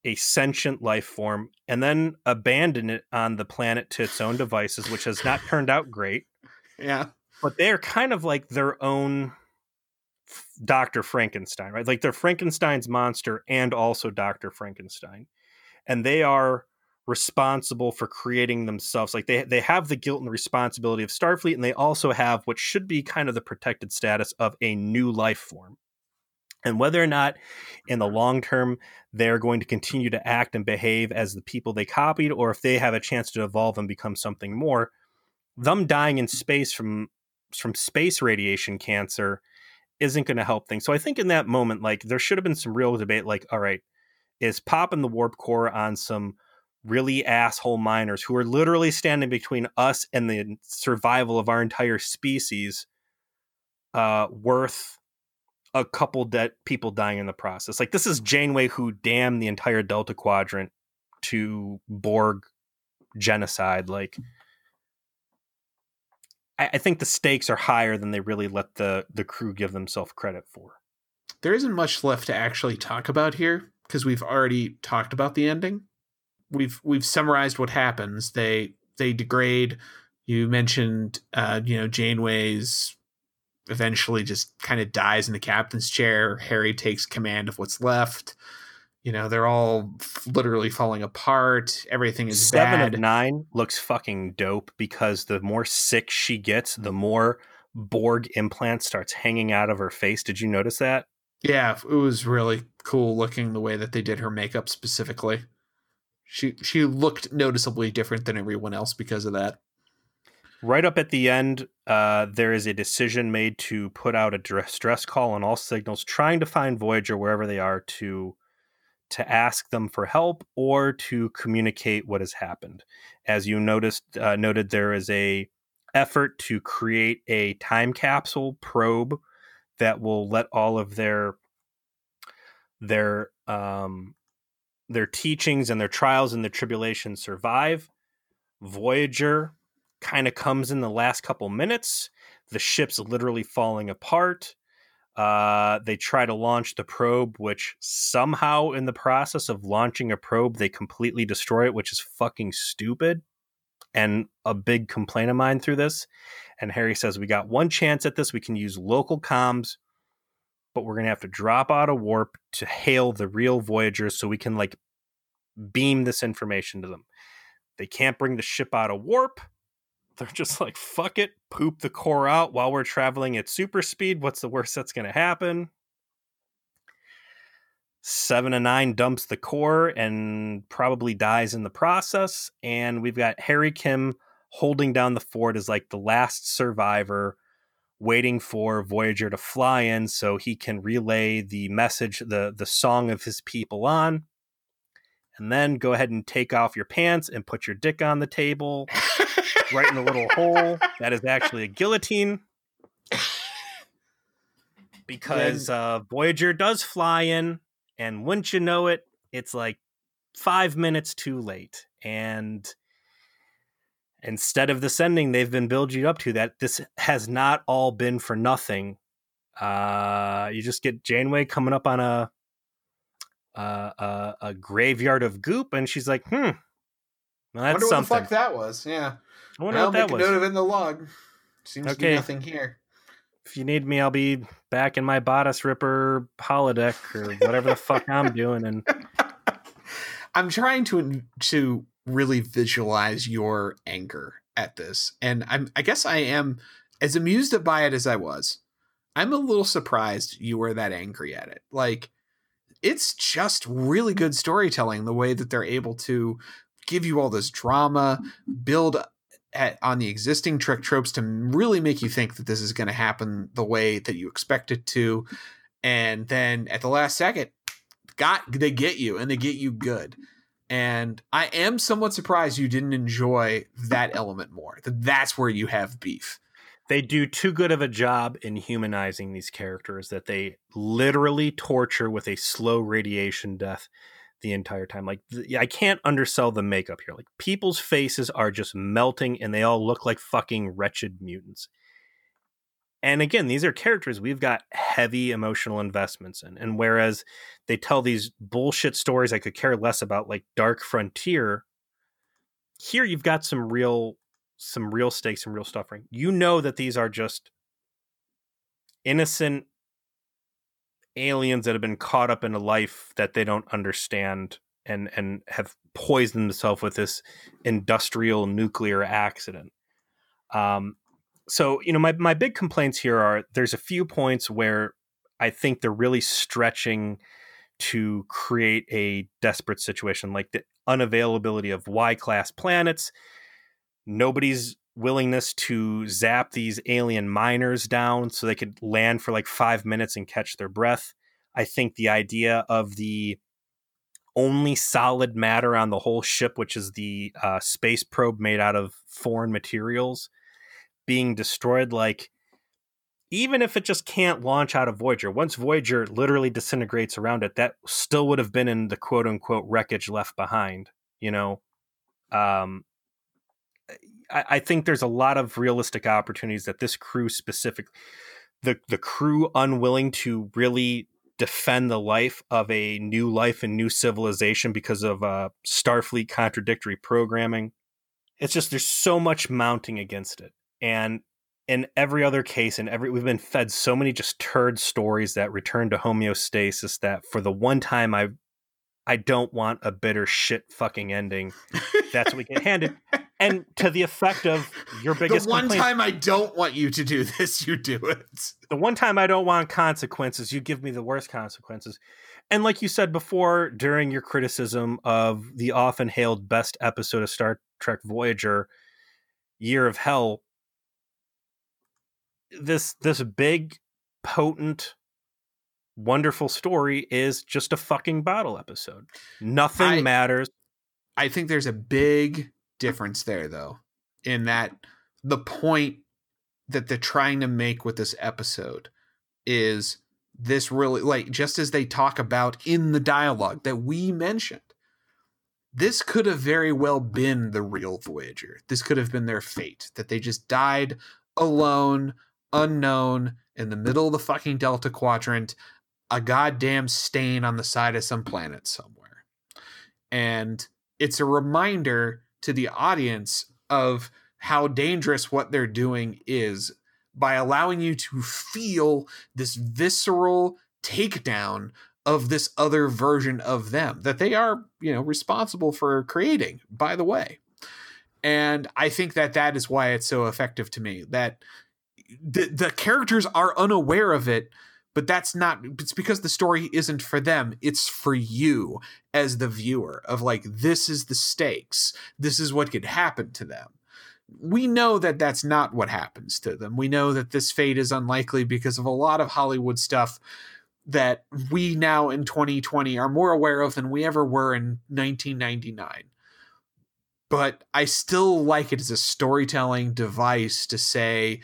a sentient life form and then abandoned it on the planet to its own devices which has not turned out great Yeah. but they're kind of like their own Dr. Frankenstein, right? Like they're Frankenstein's monster and also Dr. Frankenstein. And they are responsible for creating themselves. Like they they have the guilt and responsibility of Starfleet and they also have what should be kind of the protected status of a new life form. And whether or not in the long term they're going to continue to act and behave as the people they copied or if they have a chance to evolve and become something more, them dying in space from from space radiation cancer isn't going to help things. So I think in that moment, like there should have been some real debate. Like, all right, is popping the warp core on some really asshole miners who are literally standing between us and the survival of our entire species uh, worth a couple dead people dying in the process? Like this is Janeway who damned the entire Delta Quadrant to Borg genocide. Like I, I think the stakes are higher than they really let the the crew give themselves credit for. There isn't much left to actually talk about here because we've already talked about the ending. We've we've summarized what happens. They they degrade. You mentioned, uh, you know, Janeway's eventually just kind of dies in the captain's chair. Harry takes command of what's left. You know, they're all f- literally falling apart. Everything is Seven bad. of nine looks fucking dope because the more sick she gets, the more Borg implant starts hanging out of her face. Did you notice that? Yeah, it was really cool looking the way that they did her makeup specifically. She she looked noticeably different than everyone else because of that. Right up at the end, uh, there is a decision made to put out a distress call on all signals, trying to find Voyager wherever they are to to ask them for help or to communicate what has happened. As you noticed, uh, noted, there is a effort to create a time capsule probe that will let all of their their um their teachings and their trials and their tribulations survive. Voyager kind of comes in the last couple minutes. The ship's literally falling apart. Uh, they try to launch the probe, which somehow, in the process of launching a probe, they completely destroy it, which is fucking stupid and a big complaint of mine through this. And Harry says, We got one chance at this. We can use local comms, but we're going to have to drop out of warp to hail the real Voyagers so we can like beam this information to them. They can't bring the ship out of warp. They're just like, fuck it, poop the core out while we're traveling at super speed. What's the worst that's going to happen? Seven and nine dumps the core and probably dies in the process. And we've got Harry Kim holding down the fort as like the last survivor, waiting for Voyager to fly in so he can relay the message, the the song of his people on. And then go ahead and take off your pants and put your dick on the table, right in the little hole. That is actually a guillotine. Because uh, Voyager does fly in, and wouldn't you know it, it's like five minutes too late. And instead of this ending they've been building you up to, that this has not all been for nothing. Uh, you just get Janeway coming up on a uh, a, a graveyard of goop, and she's like, "Hmm, well, that's wonder something." what the fuck that was. Yeah, I wonder I'll what that make a was. note of it in the log. Seems to be nothing here. If you need me, I'll be back in my bodice ripper holodeck or whatever the fuck I'm doing, and I'm trying to to really visualize your anger at this, and I'm I guess I am as amused by it as I was. I'm a little surprised you were that angry at it. Like, it's just really good storytelling the way that they're able to give you all this drama, build at, on the existing Trek tropes to really make you think that this is going to happen the way that you expect it to, and then at the last second, got they get you and they get you good. And I am somewhat surprised you didn't enjoy that element more. That that's where you have beef. they do too good of a job in humanizing these characters that they literally torture with a slow radiation death the entire time. Like I can't undersell the makeup here. Like people's faces are just melting and they all look like fucking wretched mutants. And again, these are characters we've got heavy emotional investments in. And whereas they tell these bullshit stories I could care less about, like Dark Frontier, here you've got some real some real stakes and real suffering. You know that these are just innocent aliens that have been caught up in a life that they don't understand and and have poisoned themselves with this industrial nuclear accident. Um, so you know my my big complaints here are there's a few points where I think they're really stretching to create a desperate situation, like the unavailability of Y class planets, nobody's willingness to zap these alien miners down so they could land for like five minutes and catch their breath. I think the idea of the only solid matter on the whole ship, which is the uh, space probe made out of foreign materials, being destroyed, like even if it just can't launch out of Voyager, once Voyager literally disintegrates around it, that still would have been in the quote unquote wreckage left behind, you know? Um, I, I think there's a lot of realistic opportunities that this crew specific the the crew unwilling to really defend the life of a new life and new civilization because of uh, Starfleet contradictory programming. It's just there's so much mounting against it, and in every other case, in every we've been fed so many just turd stories that return to homeostasis that for the one time I I don't want a bitter shit fucking ending. That's what we get handed and to the effect of your biggest the one complaint- time I don't want you to do this, you do it. the one time I don't want consequences, you give me the worst consequences. And like you said before, during your criticism of the often hailed best episode of Star Trek Voyager, Year of Hell, this this big, potent, wonderful story is just a fucking bottle episode. Nothing I- matters. I think there's a big difference there, though, in that the point that they're trying to make with this episode is this really like just as they talk about in the dialogue that we mentioned this could have very well been the real voyager this could have been their fate that they just died alone unknown in the middle of the fucking delta quadrant a goddamn stain on the side of some planet somewhere and it's a reminder to the audience of how dangerous what they're doing is by allowing you to feel this visceral takedown of this other version of them that they are, you know, responsible for creating, by the way. And I think that that is why it's so effective to me that the, the characters are unaware of it, but that's not, it's because the story isn't for them. It's for you as the viewer of like, this is the stakes. This is what could happen to them we know that that's not what happens to them. We know that this fate is unlikely because of a lot of Hollywood stuff that we now in 2020 are more aware of than we ever were in 1999. But I still like it as a storytelling device to say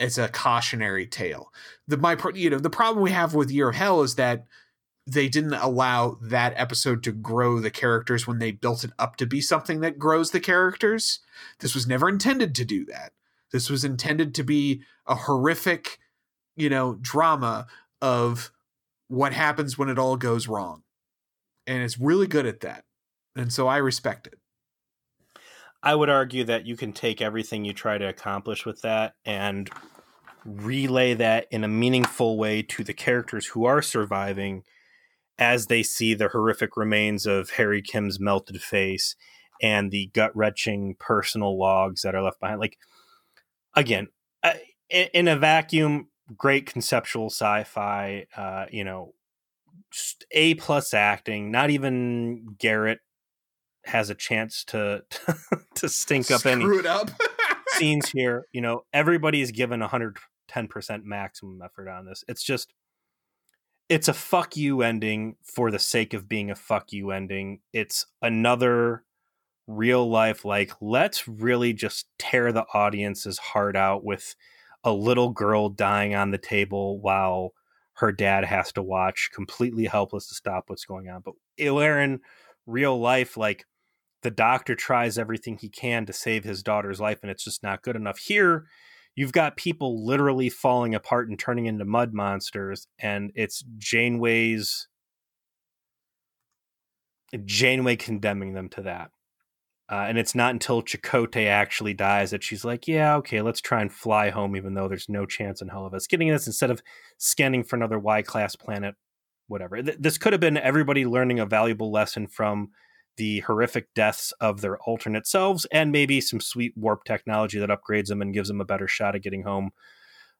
it's a cautionary tale. The my you know the problem we have with Year of Hell is that they didn't allow that episode to grow the characters when they built it up to be something that grows the characters. This was never intended to do that. This was intended to be a horrific, you know, drama of what happens when it all goes wrong. And it's really good at that. And so I respect it. I would argue that you can take everything you try to accomplish with that and relay that in a meaningful way to the characters who are surviving as they see the horrific remains of Harry Kim's melted face and the gut wrenching personal logs that are left behind. Like, again, in a vacuum, great conceptual sci-fi. Uh, you know, a plus acting. Not even Garrett has a chance to to, stink up any it up. scenes here. You know, everybody is given 110 percent maximum effort on this. It's just it's a fuck you ending for the sake of being a fuck you ending. It's another real life like let's really just tear the audience's heart out with a little girl dying on the table while her dad has to watch completely helpless to stop what's going on but in real life like the doctor tries everything he can to save his daughter's life and it's just not good enough here you've got people literally falling apart and turning into mud monsters and it's janeway's janeway condemning them to that uh, and it's not until Chakotay actually dies that she's like, yeah, okay, let's try and fly home, even though there's no chance in hell of us getting this instead of scanning for another Y class planet, whatever. Th- this could have been everybody learning a valuable lesson from the horrific deaths of their alternate selves and maybe some sweet warp technology that upgrades them and gives them a better shot at getting home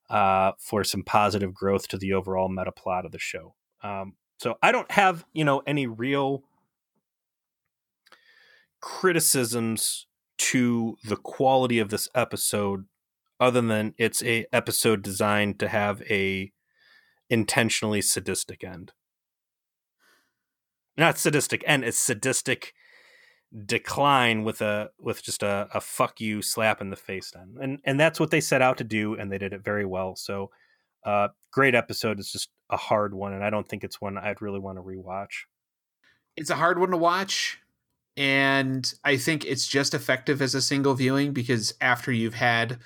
uh, for some positive growth to the overall meta plot of the show. Um, so I don't have, you know, any real criticisms to the quality of this episode other than it's a episode designed to have a intentionally sadistic end not sadistic end it's sadistic decline with a with just a, a fuck you slap in the face then. And and that's what they set out to do and they did it very well. So uh great episode. It's just a hard one and i don't think it's one i'd really want to rewatch. It's a hard one to watch and I think it's just effective as a single viewing because after you've had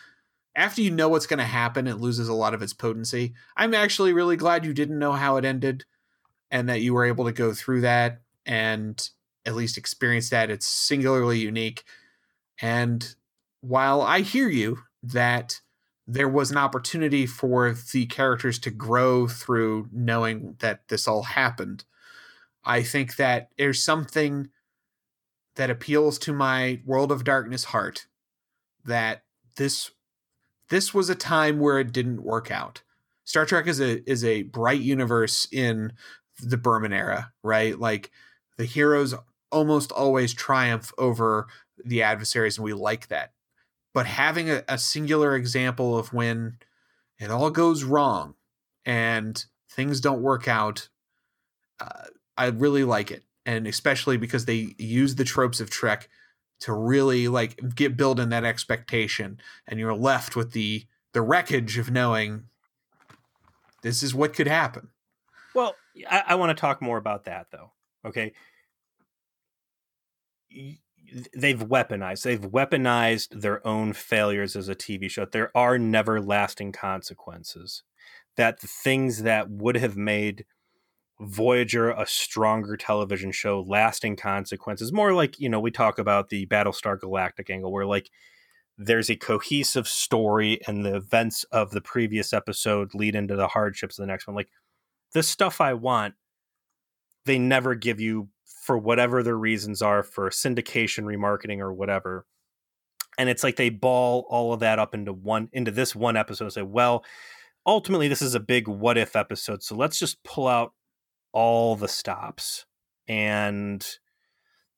after you know what's going to happen it loses a lot of its potency. I'm actually really glad you didn't know how it ended and that you were able to go through that and at least experience that. It's singularly unique. And while I hear you that there was an opportunity for the characters to grow through knowing that this all happened, I think that there's something that appeals to my world of darkness heart that this this was a time where it didn't work out. Star Trek is a is a bright universe in the Berman era, right? Like the heroes almost always triumph over the adversaries, and we like that. But having a, a singular example of when it all goes wrong and things don't work out, uh, I really like it and especially because they use the tropes of Trek to really like get build in that expectation, and you're left with the the wreckage of knowing this is what could happen. Well, I, I want to talk more about that though. Okay. They've weaponized. They've weaponized their own failures as a TV show. There are never lasting consequences. That the things that would have made Voyager a stronger television show, lasting consequences, more like, you know, we talk about the Battlestar Galactica angle where like there's a cohesive story and the events of the previous episode lead into the hardships of the next one. Like the stuff I want, they never give you for whatever their reasons are for syndication, remarketing, or whatever. And it's like they ball all of that up into one into this one episode and say, well, ultimately this is a big what if episode. So let's just pull out all the stops. And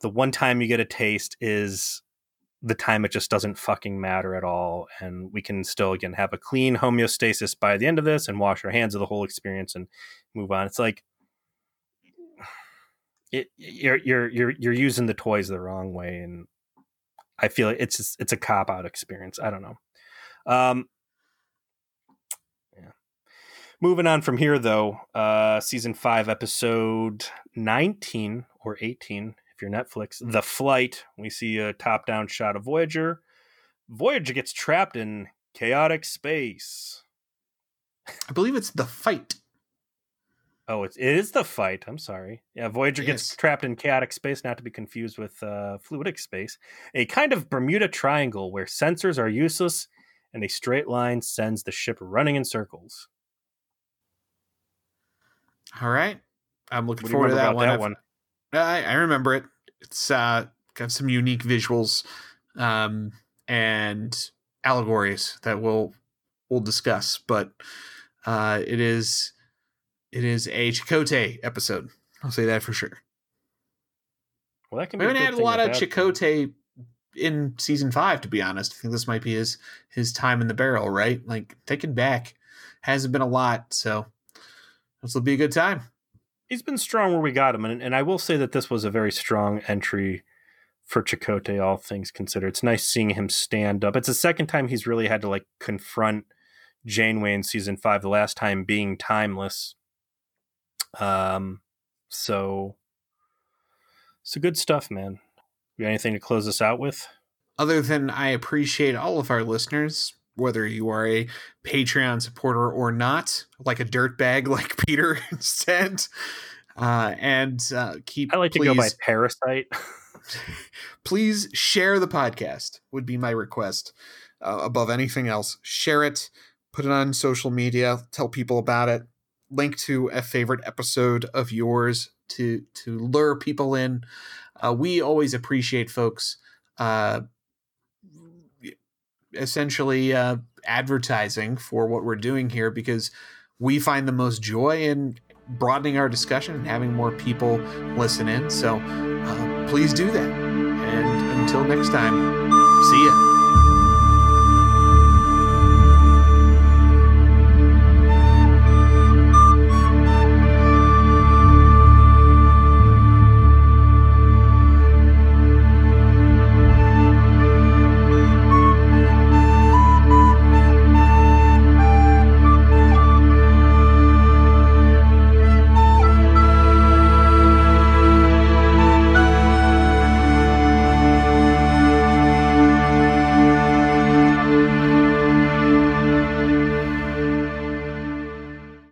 the one time you get a taste is the time it just doesn't fucking matter at all and we can still again have a clean homeostasis by the end of this and wash our hands of the whole experience and move on it's like it, you're you're you're you're using the toys the wrong way and i feel like it's it's a cop out experience i don't know um yeah moving on from here though uh season 5 episode 19 or 18 if you're Netflix, The Flight. We see a top down shot of Voyager. Voyager gets trapped in chaotic space. I believe it's The Fight. Oh, it's, it is The Fight. I'm sorry. Yeah, Voyager yes. gets trapped in chaotic space, not to be confused with uh, fluidic space. A kind of Bermuda Triangle where sensors are useless and a straight line sends the ship running in circles. All right. I'm looking forward to that one. that one. I, I remember it. It's uh, got some unique visuals um, and allegories that we'll we'll discuss, but uh, it is it is a Chakotay episode. I'll say that for sure. Well, that can. We haven't had a lot of Chakotay in season five, to be honest. I think this might be his his time in the barrel, right? Like taken back hasn't been a lot, so this will be a good time he's been strong where we got him, and, and I will say that this was a very strong entry for Chakotay, all things considered. It's nice seeing him stand up. It's the second time he's really had to like confront Janeway in season five. The last time being timeless. Um, so, so good stuff, man. You got anything to close us out with? Other than I appreciate all of our listeners, whether you are a Patreon supporter or not, like a dirtbag like Peter said. Uh, and uh, keep. I like please, to go by Parasite. please share the podcast. Would be my request uh, above anything else. Share it. Put it on social media. Tell people about it. Link to a favorite episode of yours to to lure people in. Uh, we always appreciate folks uh, essentially uh, advertising for what we're doing here because we find the most joy in broadening our discussion and having more people listen in. So uh, please do that. And until next time, see ya.